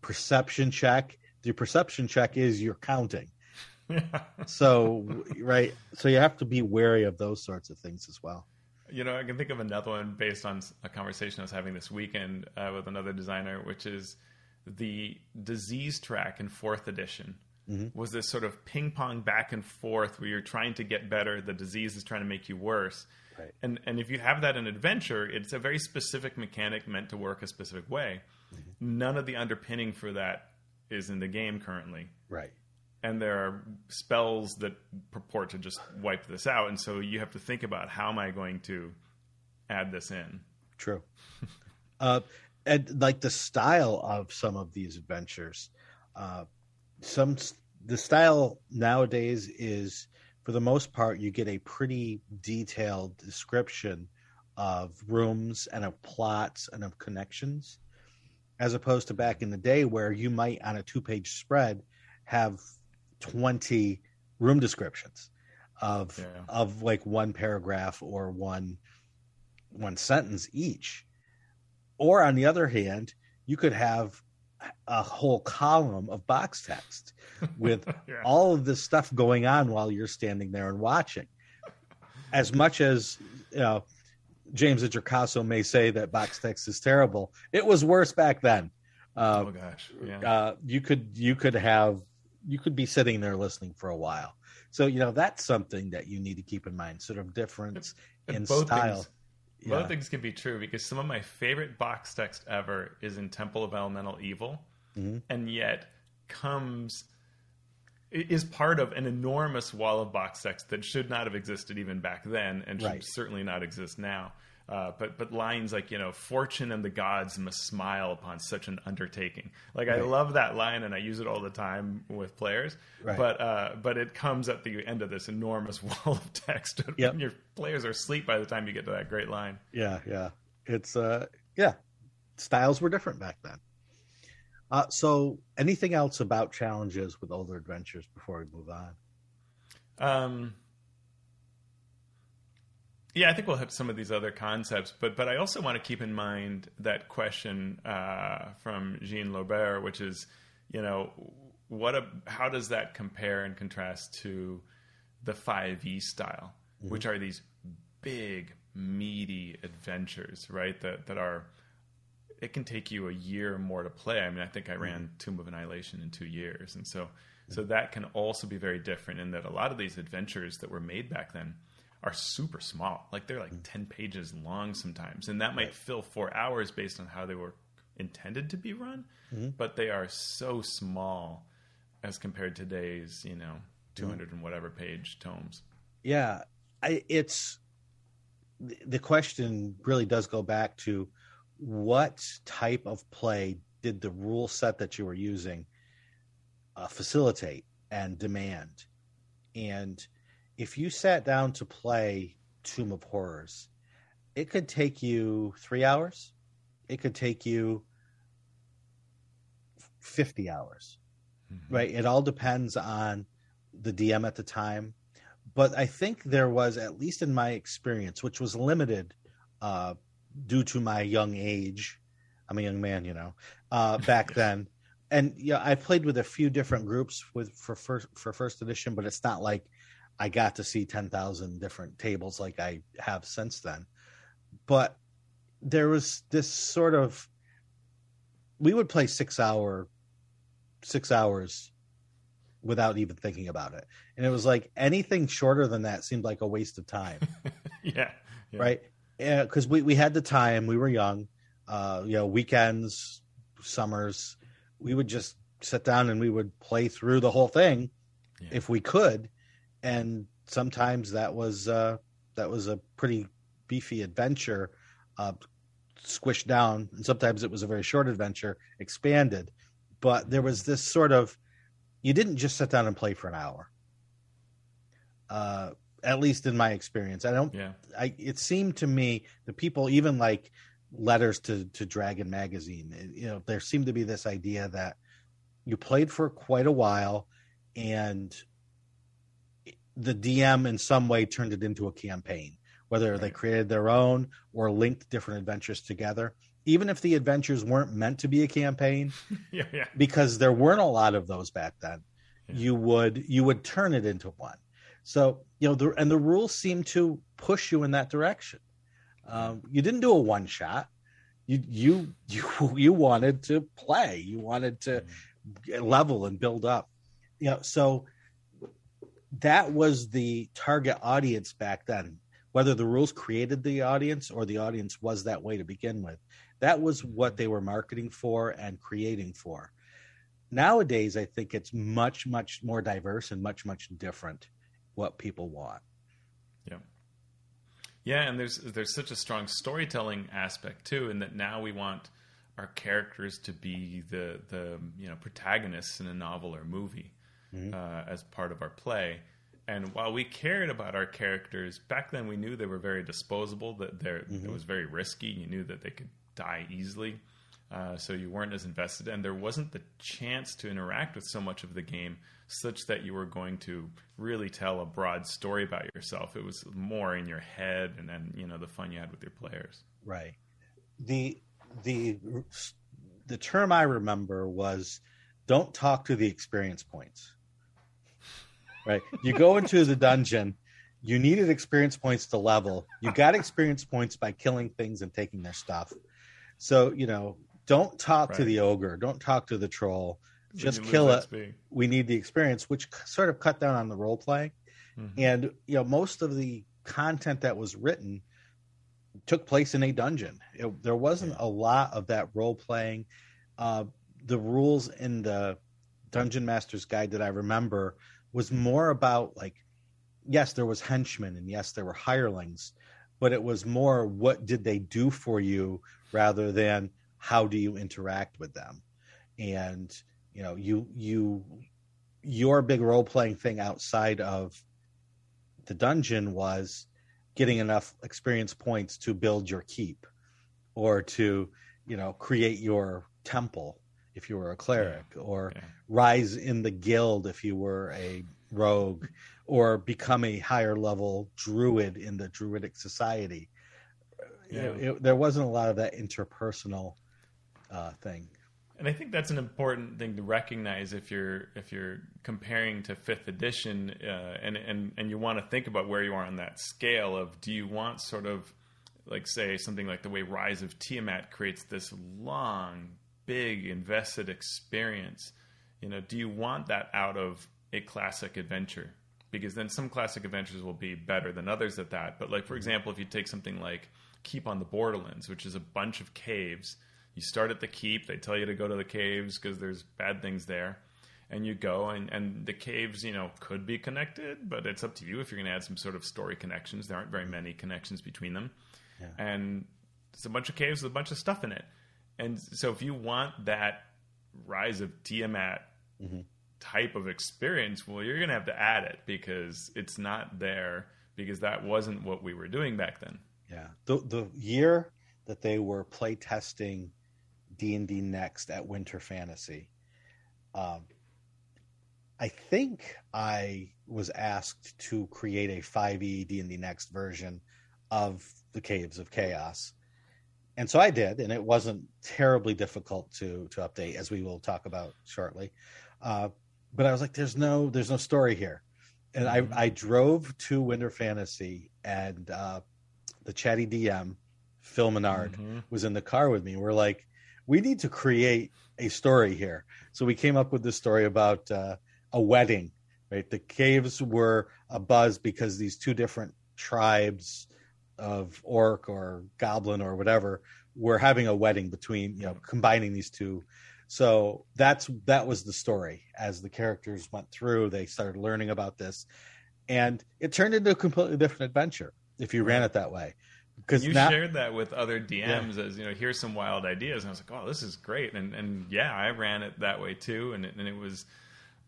perception check. The perception check is you're counting. (laughs) so right, so you have to be wary of those sorts of things as well. You know, I can think of another one based on a conversation I was having this weekend uh, with another designer, which is the disease track in fourth edition mm-hmm. was this sort of ping pong back and forth where you're trying to get better, the disease is trying to make you worse. Right. And and if you have that in adventure, it's a very specific mechanic meant to work a specific way. Mm-hmm. None of the underpinning for that is in the game currently. Right. And there are spells that purport to just wipe this out, and so you have to think about how am I going to add this in. True. (laughs) uh, and like the style of some of these adventures, uh, some the style nowadays is for the most part you get a pretty detailed description of rooms and of plots and of connections as opposed to back in the day where you might on a two page spread have 20 room descriptions of yeah. of like one paragraph or one one sentence each or on the other hand you could have a whole column of box text (laughs) with yeah. all of this stuff going on while you're standing there and watching. As (laughs) much as you know, James Introcaso may say that box text is terrible. It was worse back then. Uh, oh gosh, yeah. Uh, you could you could have you could be sitting there listening for a while. So you know that's something that you need to keep in mind. Sort of difference in style. Things, yeah. Both things can be true because some of my favorite box text ever is in Temple of Elemental Evil, mm-hmm. and yet comes is part of an enormous wall of box text that should not have existed even back then and should right. certainly not exist now. Uh, but but lines like you know fortune and the gods must smile upon such an undertaking like right. i love that line and i use it all the time with players right. but uh, but it comes at the end of this enormous (laughs) wall of text (laughs) yep. your players are asleep by the time you get to that great line yeah yeah it's uh yeah styles were different back then uh, so, anything else about challenges with older adventures before we move on? Um, yeah, I think we'll have some of these other concepts, but but I also want to keep in mind that question uh, from Jean Laubert, which is, you know, what a how does that compare and contrast to the five E style, mm-hmm. which are these big, meaty adventures, right? That that are it can take you a year or more to play. I mean, I think I ran mm-hmm. Tomb of Annihilation in two years, and so so that can also be very different in that a lot of these adventures that were made back then are super small. Like they're like mm-hmm. ten pages long sometimes, and that might right. fill four hours based on how they were intended to be run, mm-hmm. but they are so small as compared to today's, you know, two hundred mm-hmm. and whatever page tomes. Yeah, I, it's the question really does go back to what type of play did the rule set that you were using uh, facilitate and demand? And if you sat down to play Tomb of Horrors, it could take you three hours. It could take you 50 hours, mm-hmm. right? It all depends on the DM at the time. But I think there was, at least in my experience, which was limited uh, due to my young age. I'm a young man, you know, uh, back (laughs) then. And yeah, I played with a few different groups with for first for first edition, but it's not like I got to see ten thousand different tables like I have since then. But there was this sort of we would play six hour six hours without even thinking about it. And it was like anything shorter than that seemed like a waste of time. (laughs) yeah, yeah. Right because we, we had the time we were young uh, you know weekends summers we would just sit down and we would play through the whole thing yeah. if we could and sometimes that was uh, that was a pretty beefy adventure uh, squished down and sometimes it was a very short adventure expanded but there was this sort of you didn't just sit down and play for an hour uh, at least in my experience. I don't. Yeah. I it seemed to me the people even like letters to to Dragon magazine. You know, there seemed to be this idea that you played for quite a while, and the DM in some way turned it into a campaign, whether right. they created their own or linked different adventures together. Even if the adventures weren't meant to be a campaign, (laughs) yeah, yeah. because there weren't a lot of those back then, yeah. you would you would turn it into one so you know, the, and the rules seem to push you in that direction. Um, you didn't do a one shot. You you (laughs) you you wanted to play. You wanted to level and build up. You know, so that was the target audience back then. Whether the rules created the audience or the audience was that way to begin with, that was what they were marketing for and creating for. Nowadays, I think it's much, much more diverse and much, much different what people want. Yeah. Yeah, and there's there's such a strong storytelling aspect too, in that now we want our characters to be the the you know protagonists in a novel or movie mm-hmm. uh, as part of our play. And while we cared about our characters back then, we knew they were very disposable. That mm-hmm. it was very risky. You knew that they could die easily, uh, so you weren't as invested, and there wasn't the chance to interact with so much of the game such that you were going to really tell a broad story about yourself. It was more in your head and then, you know, the fun you had with your players. Right. The the the term I remember was don't talk to the experience points. Right. You go into the dungeon you needed experience points to level. You got experience points by killing things and taking their stuff. So you know, don't talk right. to the ogre. Don't talk to the troll. Just kill it. We need the experience, which sort of cut down on the role play. Mm-hmm. And you know, most of the content that was written took place in a dungeon. It, there wasn't yeah. a lot of that role playing. Uh, the rules in the Dungeon Master's Guide that I remember was more about like, yes, there was henchmen and yes, there were hirelings, but it was more what did they do for you rather than how do you interact with them. And you know, you you your big role playing thing outside of the dungeon was getting enough experience points to build your keep or to you know create your temple if you were a cleric yeah. or yeah. rise in the guild if you were a rogue or become a higher level druid in the druidic society yeah. it, it, there wasn't a lot of that interpersonal uh, thing and I think that's an important thing to recognize if you're if you're comparing to fifth edition, uh, and and and you want to think about where you are on that scale of do you want sort of like say something like the way Rise of Tiamat creates this long, big, invested experience. You know, do you want that out of a classic adventure? Because then some classic adventures will be better than others at that. But like for mm-hmm. example, if you take something like Keep on the Borderlands, which is a bunch of caves you start at the keep. They tell you to go to the caves because there's bad things there. And you go, and, and the caves, you know, could be connected, but it's up to you if you're going to add some sort of story connections. There aren't very mm-hmm. many connections between them. Yeah. And it's a bunch of caves with a bunch of stuff in it. And so if you want that Rise of Tiamat mm-hmm. type of experience, well, you're going to have to add it because it's not there because that wasn't what we were doing back then. Yeah. The, the year that they were play testing D and D Next at Winter Fantasy. Um, I think I was asked to create a 5e D and D Next version of the Caves of Chaos, and so I did, and it wasn't terribly difficult to to update, as we will talk about shortly. Uh, but I was like, "There's no, there's no story here," and mm-hmm. I I drove to Winter Fantasy, and uh, the chatty DM Phil Menard mm-hmm. was in the car with me. We're like, we need to create a story here. So we came up with this story about uh, a wedding. Right, the caves were a buzz because these two different tribes of orc or goblin or whatever were having a wedding between you know combining these two. So that's that was the story as the characters went through they started learning about this. And it turned into a completely different adventure if you ran it that way. Because you shared that with other DMs yeah. as you know, here's some wild ideas, and I was like, oh, this is great, and and yeah, I ran it that way too, and it, and it was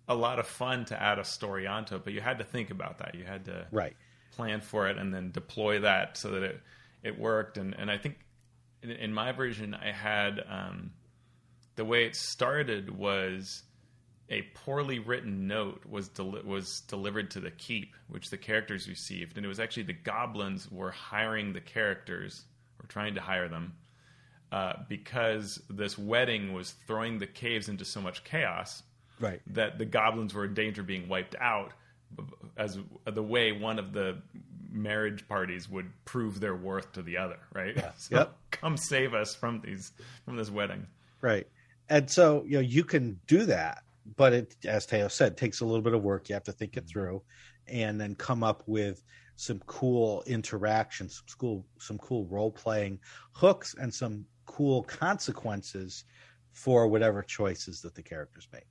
a lot of fun to add a story onto it, but you had to think about that, you had to right plan for it, and then deploy that so that it it worked, and and I think in, in my version, I had um, the way it started was a poorly written note was deli- was delivered to the keep, which the characters received, and it was actually the goblins were hiring the characters or trying to hire them uh, because this wedding was throwing the caves into so much chaos, right? That the goblins were in danger of being wiped out, as the way one of the marriage parties would prove their worth to the other, right? Yeah. (laughs) So yep. come save us from these from this wedding, right? And so you know you can do that but it, as Teo said, takes a little bit of work. You have to think it mm-hmm. through, and then come up with some cool interactions, some cool, some cool role playing hooks, and some cool consequences for whatever choices that the characters make.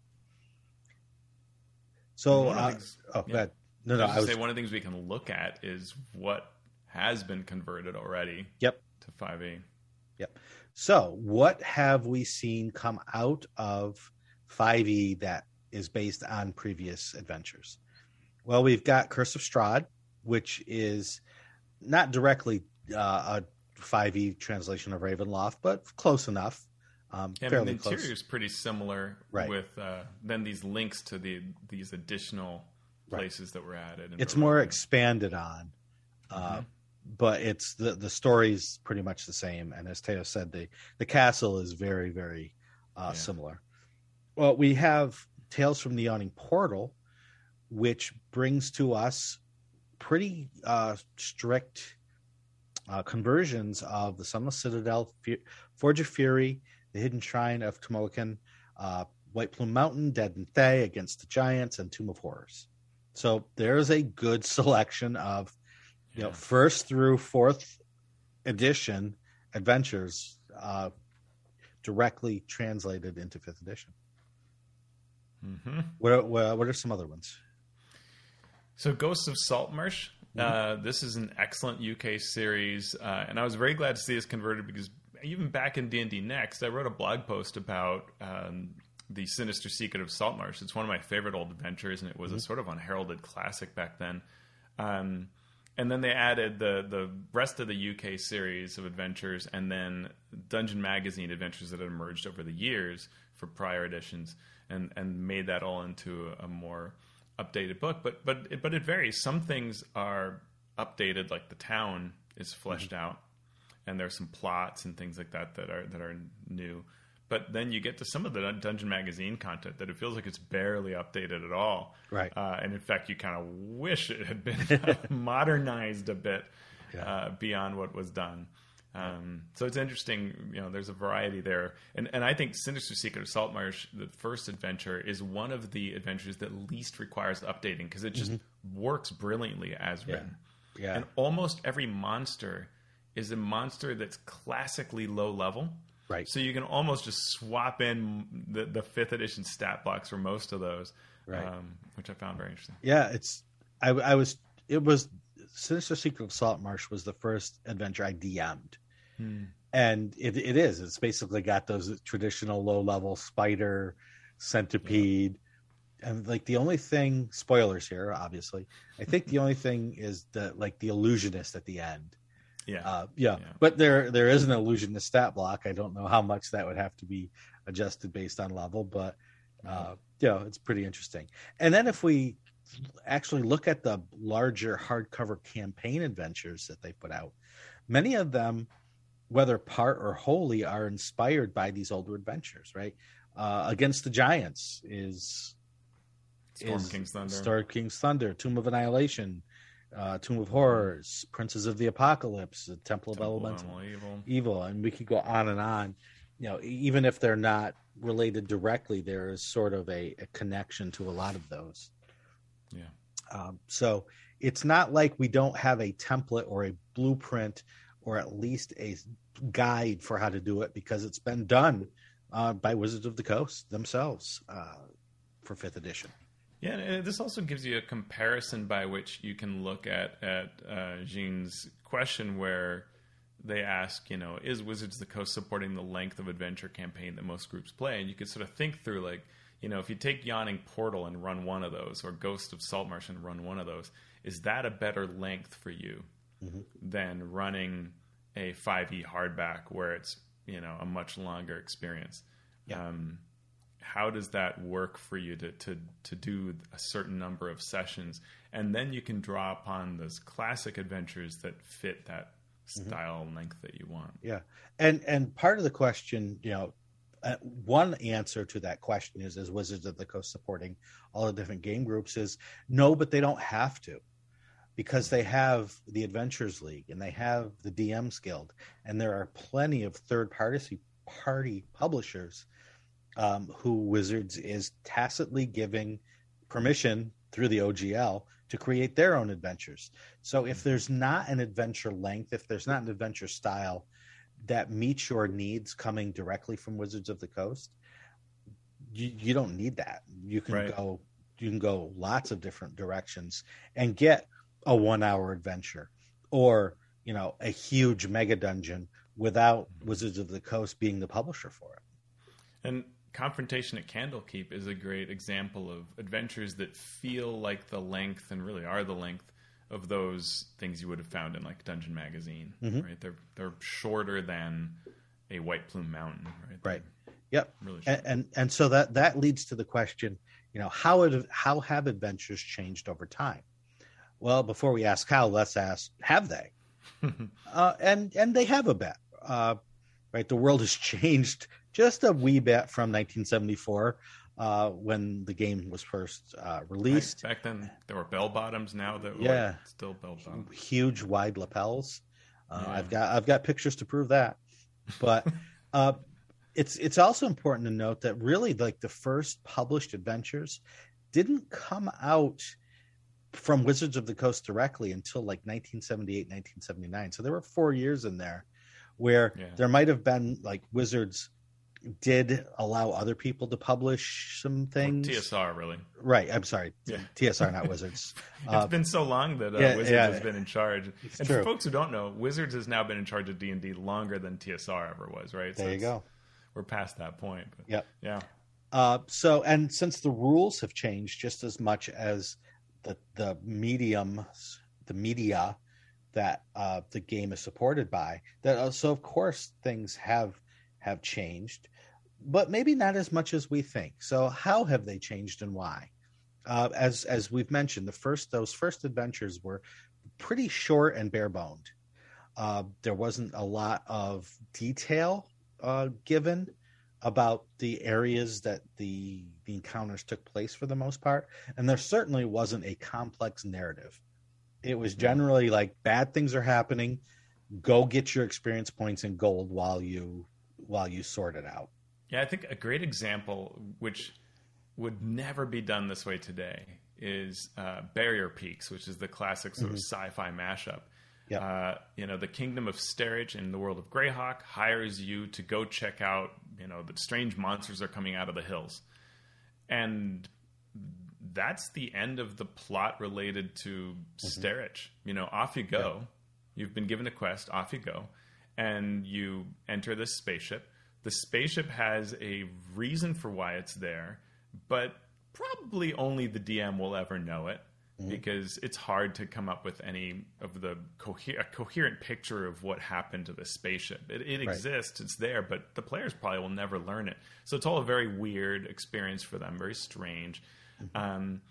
So, uh, things, oh, yeah. no, no. I, I was say one of the things we can look at is what has been converted already. Yep. To five E. Yep. So, what have we seen come out of 5e that is based on previous adventures? Well, we've got Curse of Strahd, which is not directly uh, a 5e translation of Ravenloft, but close enough. Um, yeah, fairly I mean, the interior is pretty similar right. with uh, then these links to the these additional places right. that were added. It's more expanded on, uh, mm-hmm. but it's the the story's pretty much the same. And as Teo said, the the castle is very very uh, yeah. similar. Well, we have Tales from the Yawning Portal, which brings to us pretty uh, strict uh, conversions of the Sunless Citadel, Forge of Fury, the Hidden Shrine of Tamoachan, uh, White Plume Mountain, Dead in Thay against the Giants, and Tomb of Horrors. So there's a good (laughs) selection of, you yeah. know, first through fourth edition adventures uh, directly translated into fifth edition. Mm-hmm. What, are, what are some other ones? So, Ghosts of Saltmarsh. Mm-hmm. Uh, this is an excellent UK series, uh, and I was very glad to see this converted because even back in D and D Next, I wrote a blog post about um, the Sinister Secret of Saltmarsh. It's one of my favorite old adventures, and it was mm-hmm. a sort of unheralded classic back then. Um, and then they added the the rest of the UK series of adventures, and then Dungeon Magazine adventures that had emerged over the years for prior editions, and and made that all into a, a more updated book. But but but it varies. Some things are updated, like the town is fleshed mm-hmm. out, and there's some plots and things like that that are that are new. But then you get to some of the Dungeon Magazine content that it feels like it's barely updated at all. Right. Uh, and in fact, you kind of wish it had been (laughs) modernized a bit yeah. uh, beyond what was done. Um, so it's interesting, you know, there's a variety there. And, and I think Sinister Secret of Saltmarsh, the first adventure, is one of the adventures that least requires updating because it just mm-hmm. works brilliantly as yeah. written. Yeah. And almost every monster is a monster that's classically low level. Right. So you can almost just swap in the, the fifth edition stat blocks for most of those, right. Um, which I found very interesting. Yeah, it's I, I was it was Sinister Secret of Saltmarsh was the first adventure I DM'd, hmm. and it, it is it's basically got those traditional low level spider, centipede, yeah. and like the only thing spoilers here obviously I think the only thing is the like the illusionist at the end yeah. Uh, yeah. yeah. But there there is an illusion to stat block. I don't know how much that would have to be adjusted based on level, but uh, yeah, it's pretty interesting. And then if we actually look at the larger hardcover campaign adventures that they put out, many of them, whether part or wholly, are inspired by these older adventures. Right, uh, Against the Giants is Storm is King's Thunder, Storm King's Thunder, Tomb of Annihilation, uh, Tomb of Horrors, Princes of the Apocalypse, the Temple, Temple of Elemental Evil. Evil, and we could go on and on. You know, even if they're not related directly, there is sort of a, a connection to a lot of those. Yeah. Um, so it's not like we don't have a template or a blueprint or at least a guide for how to do it because it's been done uh, by Wizards of the Coast themselves uh, for fifth edition. Yeah, and this also gives you a comparison by which you can look at at uh, Jean's question, where they ask, you know, is Wizards of the Coast supporting the length of adventure campaign that most groups play? And you could sort of think through, like, you know, if you take Yawning Portal and run one of those, or Ghost of Saltmarsh and run one of those, is that a better length for you mm-hmm. than running a 5e hardback where it's, you know, a much longer experience? Yeah. Um, how does that work for you to, to, to do a certain number of sessions? And then you can draw upon those classic adventures that fit that mm-hmm. style mm-hmm. length that you want. Yeah. And, and part of the question, you know, uh, one answer to that question is, is Wizards of the Coast supporting all the different game groups is no, but they don't have to because they have the Adventures League and they have the DMs Guild, and there are plenty of third party party publishers um, who Wizards is tacitly giving permission through the OGL to create their own adventures. So if there's not an adventure length, if there's not an adventure style that meets your needs coming directly from Wizards of the Coast, you, you don't need that. You can right. go you can go lots of different directions and get a one hour adventure or you know a huge mega dungeon without Wizards of the Coast being the publisher for it. And Confrontation at Candlekeep is a great example of adventures that feel like the length and really are the length of those things you would have found in like Dungeon Magazine. Mm-hmm. Right? They're they're shorter than a White Plume Mountain. Right. They're right. Yep. Really and, and, and so that that leads to the question, you know, how it, how have adventures changed over time? Well, before we ask how, let's ask have they? (laughs) uh, and and they have a bit. Uh, right, the world has (laughs) changed just a wee bit from 1974. uh, when the game was first uh, released. Back then, there were bell bottoms. Now that Yeah. still bell bottoms. Huge wide lapels. Uh, Yeah. I've got I've got pictures to prove that. But (laughs) uh, it's it's also important to note that really like the first published adventures didn't come out from Wizards of the Coast directly until like 1978, 1979. So there were four years in there where Yeah. there might have been like Wizards did allow other people to publish some things. TSR really. Right. I'm sorry. (laughs) Yeah. TSR, not Wizards. (laughs) It's Uh, been so long that uh, yeah, Wizards yeah. has been in charge. It's and true. for folks who don't know, Wizards has now been in charge of D and D longer than TSR ever was. Right. there you go. We're past that point. But Yep. Yeah. Uh, so, and since the rules have changed just as much as the the medium, the media that uh, the game is supported by, that uh, so of course things have have changed, but maybe not as much as we think. So, how have they changed and why? Uh, as as we've mentioned, the first those first adventures were pretty short and bare boned. Uh, there wasn't a lot of detail uh, given about the areas that the the encounters took place for the most part, and there certainly wasn't a complex narrative. It was generally like bad things are happening, go get your experience points and gold while you while you sort it out. Yeah, I think a great example, which would never be done this way today, is uh, Barrier Peaks, which is the classic sort of sci-fi mashup. Yep. Uh, you know, the kingdom of Sterich in the world of Greyhawk hires you to go check out. You know, the strange monsters are coming out of the hills, and that's the end of the plot related to Sterich. You know, off you go. You've been given a quest. Off you go, and you enter this spaceship. The spaceship has a reason for why it's there, but probably only the DM will ever know it mm-hmm. because it's hard to come up with any of the coher- a coherent picture of what happened to the spaceship. It, it exists, it's there, but the players probably will never learn it. So it's all a very weird experience for them, very strange. Mm-hmm. Um,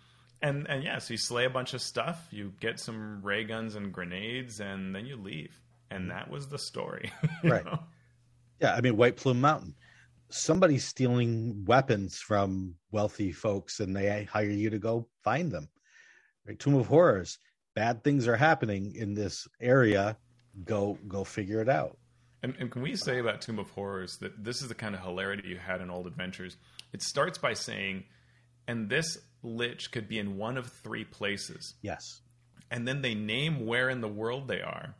and and yeah, so you slay a bunch of stuff, you get some ray guns and grenades, and then you leave. And mm-hmm. that was the story. (laughs) Right. know? Yeah, I mean White Plume Mountain. Somebody's stealing weapons from wealthy folks, and they hire you to go find them. Right? Tomb of Horrors. Bad things are happening in this area. Go go figure it out. And, and can we say about Tomb of Horrors that this is the kind of hilarity you had in Old Adventures? It starts by saying, and this lich could be in one of three places. Yes. And then they name where in the world they are.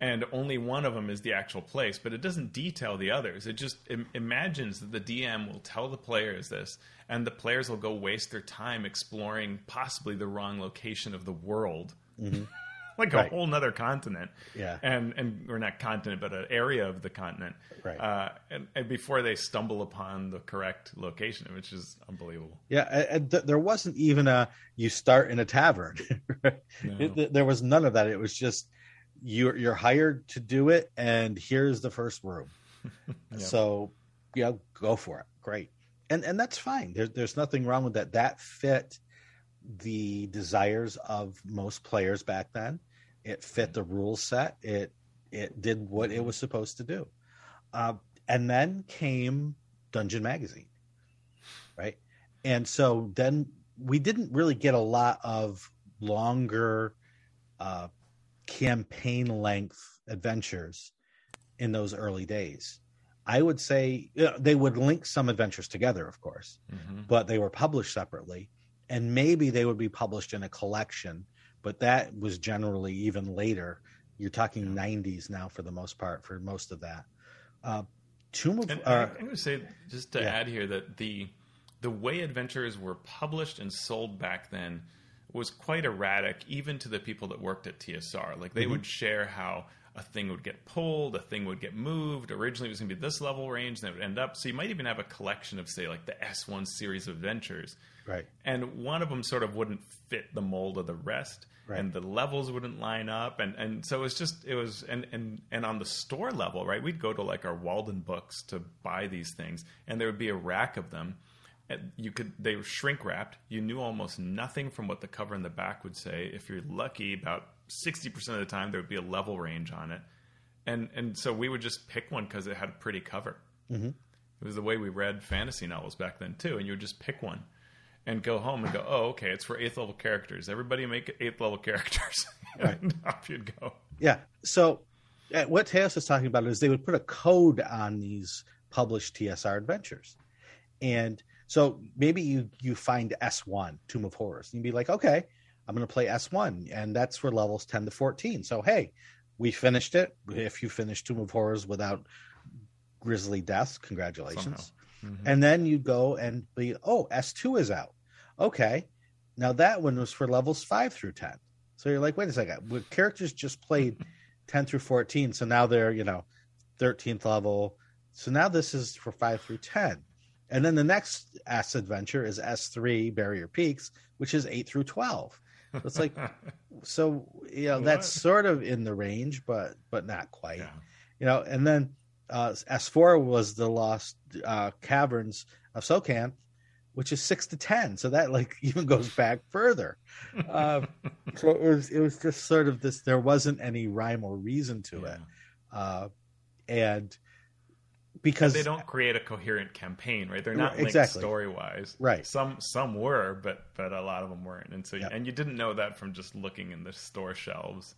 And only one of them is the actual place, but it doesn't detail the others. It just Im- imagines that the DM will tell the players this, and the players will go waste their time exploring possibly the wrong location of the world. (laughs) like a whole nother continent Yeah. and and or not continent, but an area of the continent, Right. Uh, and, and before they stumble upon the correct location, which is unbelievable. Yeah, and- th- there wasn't even a you start in a tavern. (laughs) No. It- th- there was none of that. It was just you're you're hired to do it, and here's the first room. (laughs) Yeah. So, yeah, go for it. Great, and and that's fine. There's there's nothing wrong with that. That fit the desires of most players back then. It fit the rule set. It it did what it was supposed to do. Uh, and then came Dungeon Magazine, right? And so then we didn't really get a lot of longer campaign length adventures in those early days. I would say you know, they would link some adventures together, of course, Mhm. but they were published separately. And maybe they would be published in a collection, but that was generally even later. You're talking 90s now for the most part, for most of that. Uh, Tomb of And uh, I, I'm going to say just to yeah. add here that the the way adventures were published and sold back then was quite erratic, even to the people that worked at TSR. Like Mm-hmm. they would share how a thing would get pulled, a thing would get moved. Originally, it was going to be this level range, and it would end up. So you might even have a collection of, say, like the S1 series of adventures. right. and one of them sort of wouldn't fit the mold of the rest Right. and the levels wouldn't line up and and so it was just it was and and and on the store level right we'd go to like our walden books to buy these things and there would be a rack of them you could they were shrink wrapped you knew almost nothing from what the cover in the back would say if you're lucky about 60% of the time there would be a level range on it and and so we would just pick one because it had a pretty cover It was the way we read fantasy novels back then too, and you would just pick one and go home and go, oh, okay, it's for eighth level characters. Everybody make eighth level (laughs) characters. (laughs) Right. and off you'd go. Yeah. So uh, what Teos is talking about is they would put a code on these published TSR adventures. And so maybe you you find S1, Tomb of Horrors, and you'd be like, okay, I'm going to play S1, and that's for levels 10 to 14. So hey, we finished it. If you finish Tomb of Horrors without grisly deaths, congratulations. Mm-hmm. And then you go and be, oh, S2 is out. Okay. Now that one was for levels 5 through 10. So you're like, wait a second. Well, characters just played (laughs) 10 through 14. So now they're, you know, 13th level. So now this is for 5 through 10. And then the next S adventure is S3 Barrier Peaks, which is 8 through 12. So it's like, (laughs) so, you know, that's sort of in the range, but, but not quite yeah. you know, and then uh, S4 was the Lost uh, Caverns of Tsojcanth, which is six to ten. So that like (laughs) even goes back further. Uh, so it was it was just sort of this. There wasn't any rhyme or reason to Yeah. it, uh, and because they don't create a coherent campaign, right? They're not linked exactly. story wise. Right. Some some were, but but a lot of them weren't. And so Yeah. and you didn't know that from just looking in the store shelves.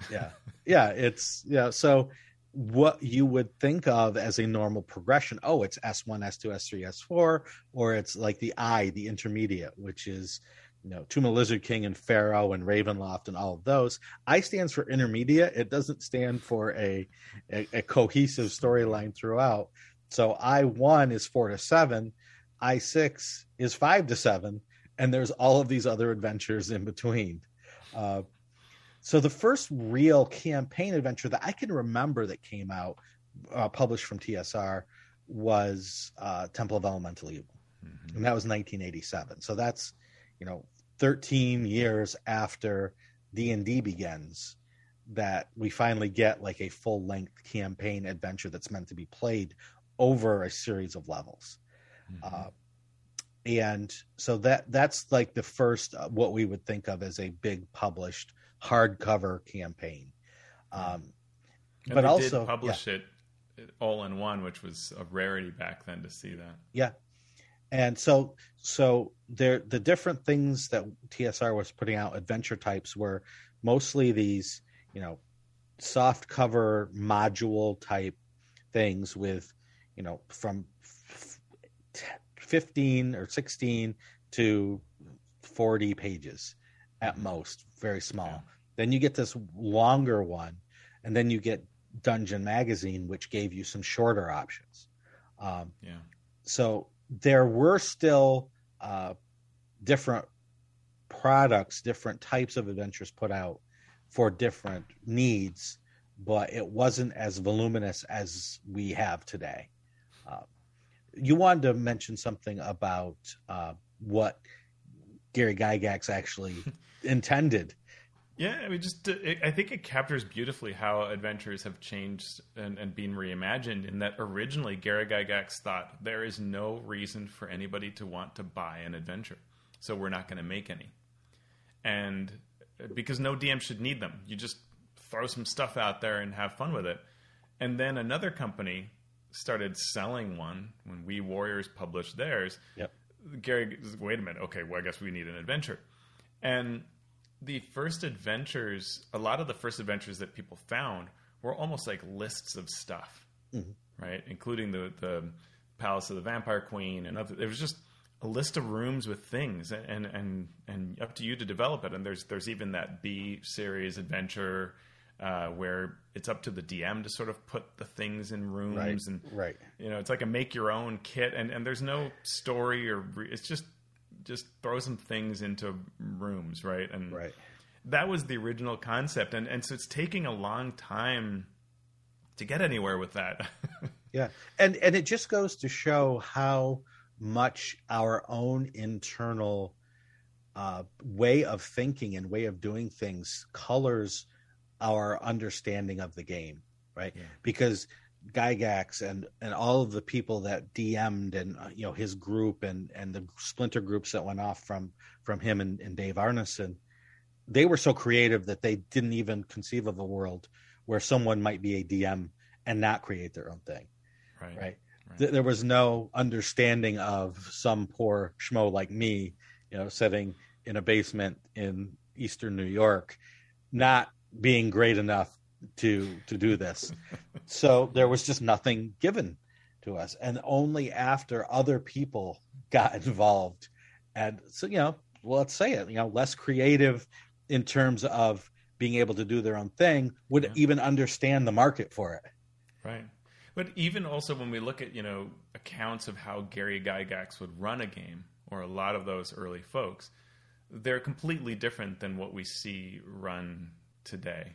(laughs) yeah yeah it's yeah so what you would think of as a normal progression oh it's s1 s2 s3 s4 or it's like the i the intermediate which is you know Tomb of Lizard King and Pharaoh and Ravenloft and all of those. I stands for intermediate. It doesn't stand for a a, a cohesive storyline throughout. So I one is four to seven, I six is five to seven, and there's all of these other adventures in between. Uh, so the first real campaign adventure that I can remember that came out, uh, published from TSR, was uh, Temple of Elemental Evil, Mhm. and that was 1987. So that's you know 13 years after D&D begins that we finally get like a full length campaign adventure that's meant to be played over a series of levels. Mhm. Uh, and so that that's like the first uh, what we would think of as a big published hardcover campaign. Um, And but they also did publish it all in one, which was a rarity back then to see that. Yeah. And so so there the different things that TSR was putting out adventure types were mostly these, you know, soft cover module type things with, you know, from f- t- 15 or 16 to 40 pages at most, very small. Yeah. Then you get this longer one and then you get Dungeon Magazine which gave you some shorter options. Um, Yeah. so there were still uh, different products, different types of adventures put out for different needs, but it wasn't as voluminous as we have today. Uh, you wanted to mention something about uh, what Gary Gygax actually (laughs) intended. Yeah, I mean, just uh, I think it captures beautifully how adventures have changed and, and been reimagined. In that originally, Gary Gygax thought there is no reason for anybody to want to buy an adventure, so we're not going to make any. And uh, because no DM should need them, you just throw some stuff out there and have fun with it. And then another company started selling one when Wee Warriors published theirs. Yep. Gary, wait a minute. Okay, well, I guess we need an adventure. And the first adventures, a lot of the first adventures that people found were almost like lists of stuff, Mhm. right? Including the the Palace of the Vampire Queen and other. It was just a list of rooms with things, and and and up to you to develop it. And there's there's even that B series adventure uh, where it's up to the DM to sort of put the things in rooms Right. and Right. you know it's like a make your own kit and and there's no story or re- it's just just throw some things into rooms right and Right. that was the original concept and and so it's taking a long time to get anywhere with that (laughs) Yeah, and and it just goes to show how much our own internal uh, way of thinking and way of doing things colors our understanding of the game, right? Yeah. Because Gygax and and all of the people that DM'd and uh, you know his group and and the splinter groups that went off from from him and, and Dave Arneson, they were so creative that they didn't even conceive of a world where someone might be a DM and not create their own thing right right right. there was no understanding of some poor schmo like me, you know, sitting in a basement in Eastern New York, not being great enough to to do this. so there was just nothing given to us, and only after other people got (laughs) involved, and so you know, well, let's say it, you know, less creative in terms of being able to do their own thing would yeah. even understand the market for it. Right. But even also when we look at, you know, accounts of how Gary Gygax would run a game, or a lot of those early folks, they're completely different than what we see run today.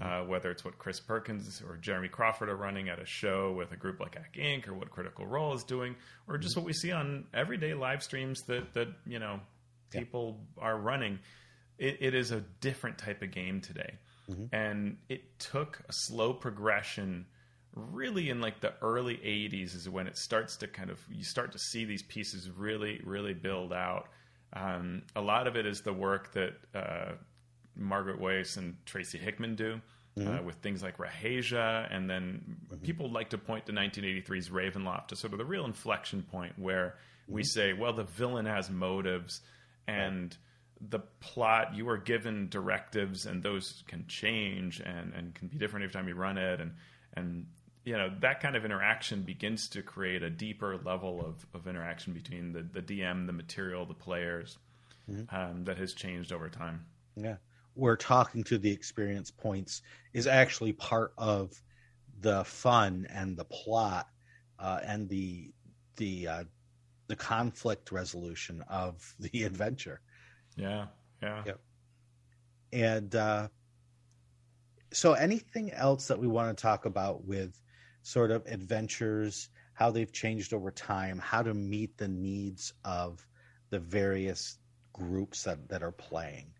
Uh, whether it's what Chris Perkins or Jeremy Crawford are running at a show with a group like Acq Inc. or what Critical Role is doing, or just what we see on everyday live streams that that you know people yeah. are running. It, it is a different type of game today, mm-hmm. and it took a slow progression. Really, in like the early '80s is when it starts to kind of you start to see these pieces really, really build out. Um, a lot of it is the work that uh, Margaret Weis and Tracy Hickman do. Uh, mm-hmm. Uh, with things like Rahasia, and then mm-hmm. people like to point to 1983's Ravenloft as sort of the real inflection point where mm-hmm. we say, well, the villain has motives, and right. the plot you are given directives, and those can change and, and can be different every time you run it, and and you know that kind of interaction begins to create a deeper level of, of interaction between the, the DM, the material, the players mm-hmm. um, that has changed over time. Yeah where talking to the experience points is actually part of the fun and the plot uh, and the the uh, the conflict resolution of (laughs) the adventure. Yeah, yeah. Yep. And uh, so, anything else that we want to talk about with sort of adventures, how they've changed over time, how to meet the needs of the various groups that, that are playing?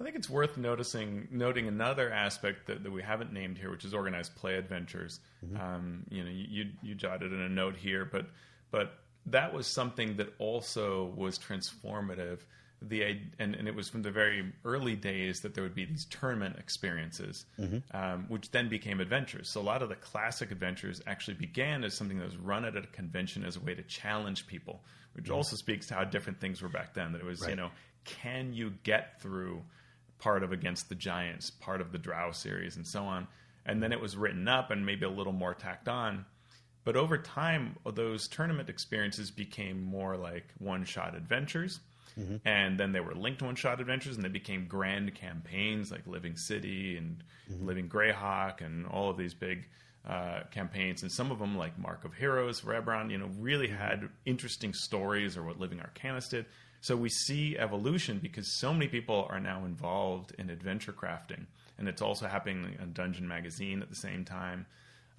I think it's worth noticing noting another aspect that, that we haven't named here, which is organized play adventures. Mm-hmm. Um, you know, you you jotted in a note here, but but that was something that also was transformative. The and, and it was from the very early days that there would be these tournament experiences, mm-hmm. um, which then became adventures. So a lot of the classic adventures actually began as something that was run at a convention as a way to challenge people, which mm-hmm. also speaks to how different things were back then. That it was right. you know, can you get through part of Against the Giants, part of the Drow series, and so on. And then it was written up and maybe a little more tacked on. But over time, those tournament experiences became more like one shot adventures. Mm-hmm. And then they were linked one shot adventures and they became grand campaigns like Living City and mm-hmm. Living Greyhawk and all of these big uh, campaigns. And some of them, like Mark of Heroes for Eberron, you know, really had interesting stories or what Living Arcanis did. So we see evolution because so many people are now involved in adventure crafting, and it's also happening in Dungeon Magazine at the same time,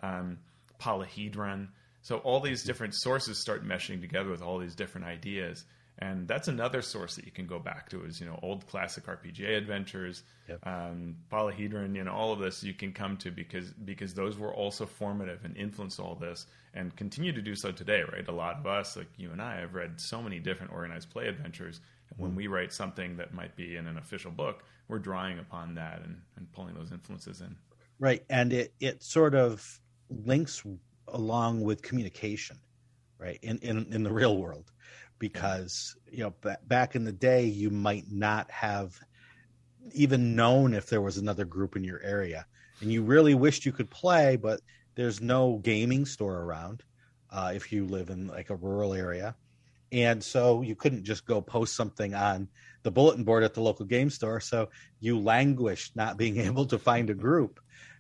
um, Polyhedron. So all these different sources start meshing together with all these different ideas, and that's another source that you can go back to is you know old classic RPGA adventures, yep. um, Polyhedron, you know all of this you can come to because because those were also formative and influenced all this and continue to do so today. Right, a lot of us like you and I have read so many different organized play adventures. And when mm. we write something that might be in an official book, we're drawing upon that and, and pulling those influences in. Right, and it it sort of links along with communication, right in in in the real world because you know b- back in the day you might not have even known if there was another group in your area. And you really wished you could play but there's no gaming store around uh, if you live in like a rural area. And so you couldn't just go post something on the bulletin board at the local game store. So you languished not being (laughs) able to find a group.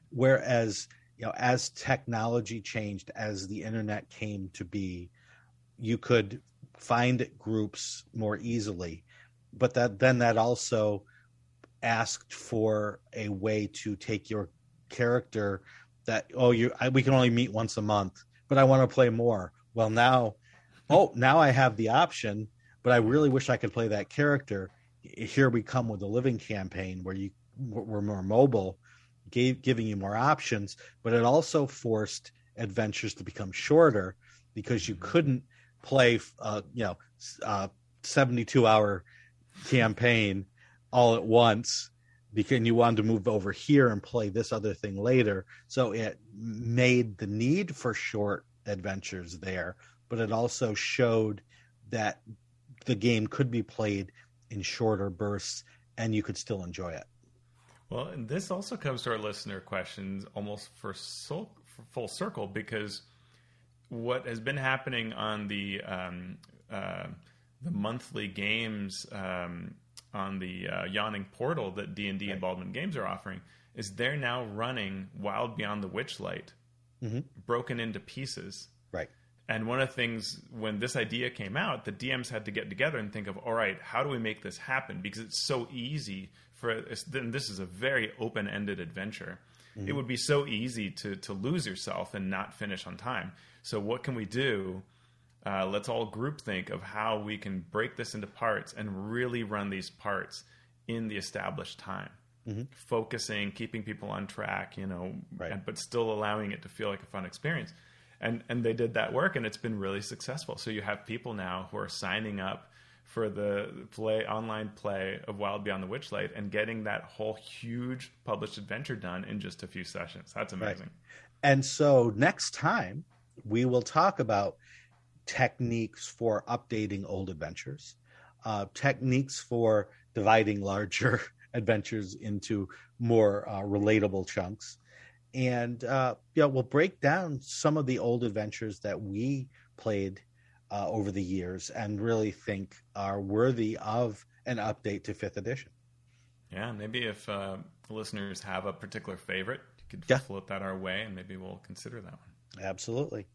Whereas you know as technology changed as the internet came to be you could find groups more easily. But that then that also asked for a way to take your character that oh you I, we can only meet once a month but i want to play more. Well now oh now i have the option but i really wish i could play that character. Here we come with a living campaign where you were more mobile gave, giving you more options but it also forced adventures to become shorter because you mm-hmm. couldn't play uh, you know uh, 72 hour campaign all at once because you wanted to move over here and play this other thing later so it made the need for short adventures there, but it also showed that the game could be played in shorter bursts and you could still enjoy it. Well, and this also comes to our listener questions almost for, for full circle because what has been happening on the um, uh, the monthly games um, on the uh, yawning portal that D and D and Baldman Games are offering is they're now running Wild Beyond the Witchlight, mm-hmm. broken into pieces. Right. And one of the things when this idea came out, the DMs had to get together and think of, all right, how do we make this happen? Because it's so easy for then this is a very open-ended adventure. Mm-hmm. It would be so easy to to lose yourself and not finish on time. So what can we do? Uh, let's all group think of how we can break this into parts and really run these parts in the established time. Mm-hmm. Focusing, keeping people on track, you know, right. and, but still allowing it to feel like a fun experience. And and they did that work, and it's been really successful. So you have people now who are signing up for the play online play of Wild Beyond the Witchlight and getting that whole huge published adventure done in just a few sessions. That's amazing. Right. And so next time we will talk about techniques for updating old adventures, uh, techniques for dividing larger (laughs) adventures into more uh, relatable chunks. And uh, yeah, we'll break down some of the old adventures that we played uh, over the years and really think are worthy of an update to fifth edition. Yeah, maybe if uh, listeners have a particular favorite, you could yeah. float that our way, and maybe we'll consider that one. Absolutely.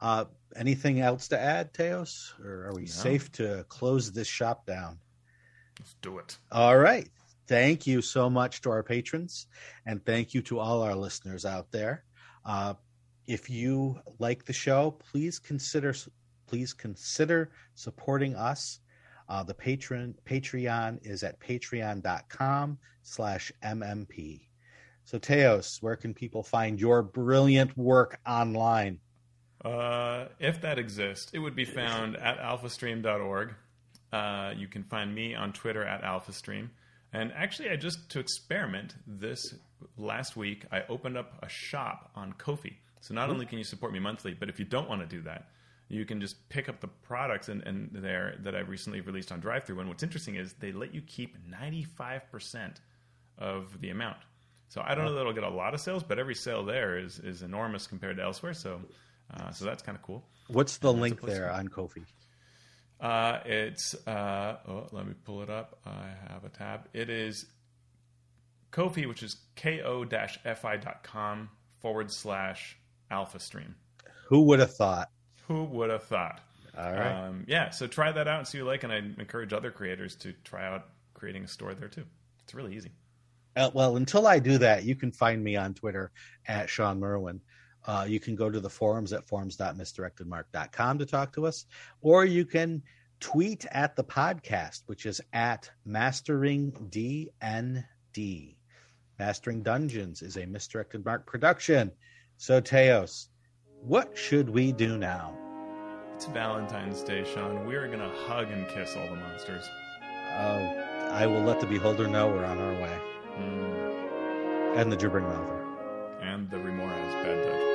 Uh, anything else to add, Teos, or are we no. safe to close this shop down? Let's do it. All right. Thank you so much to our patrons, and thank you to all our listeners out there. Uh, if you like the show, please consider please consider supporting us. Uh, the patron Patreon is at patreon.com slash MMP. So Teos, where can people find your brilliant work online? Uh, if that exists, it would be found at alphastream.org. Uh, you can find me on Twitter at alphastream. And actually, I just to experiment this last week, I opened up a shop on Ko-fi. So not only can you support me monthly, but if you don't want to do that, you can just pick up the products and, and there that I've recently released on DriveThru. And what's interesting is they let you keep 95% of the amount. So I don't know that it'll get a lot of sales, but every sale there is is enormous compared to elsewhere. So uh, so that's kind of cool. What's the link there on Ko-fi? Uh, it's uh, oh, let me pull it up. I have a tab. It is Ko-fi, which is ko-fi.com forward slash alpha stream. Who would have thought? Who would have thought? All right. Um, yeah, so try that out and see what you like, and I encourage other creators to try out creating a store there too. It's really easy. Uh, well, until I do that, you can find me on Twitter at Shawn Merwin. Uh, you can go to the forums at forums.misdirectedmark.com to talk to us, or you can tweet at the podcast, which is at Mastering DND. Mastering Dungeons is a Misdirected Mark production. So, Teos, what should we do now? It's Valentine's Day, Shawn. We are going to hug and kiss all the monsters. Oh, I will let the beholder know we're on our way. Mm. And the gibbering mouther. And the Remorhaz bad touch.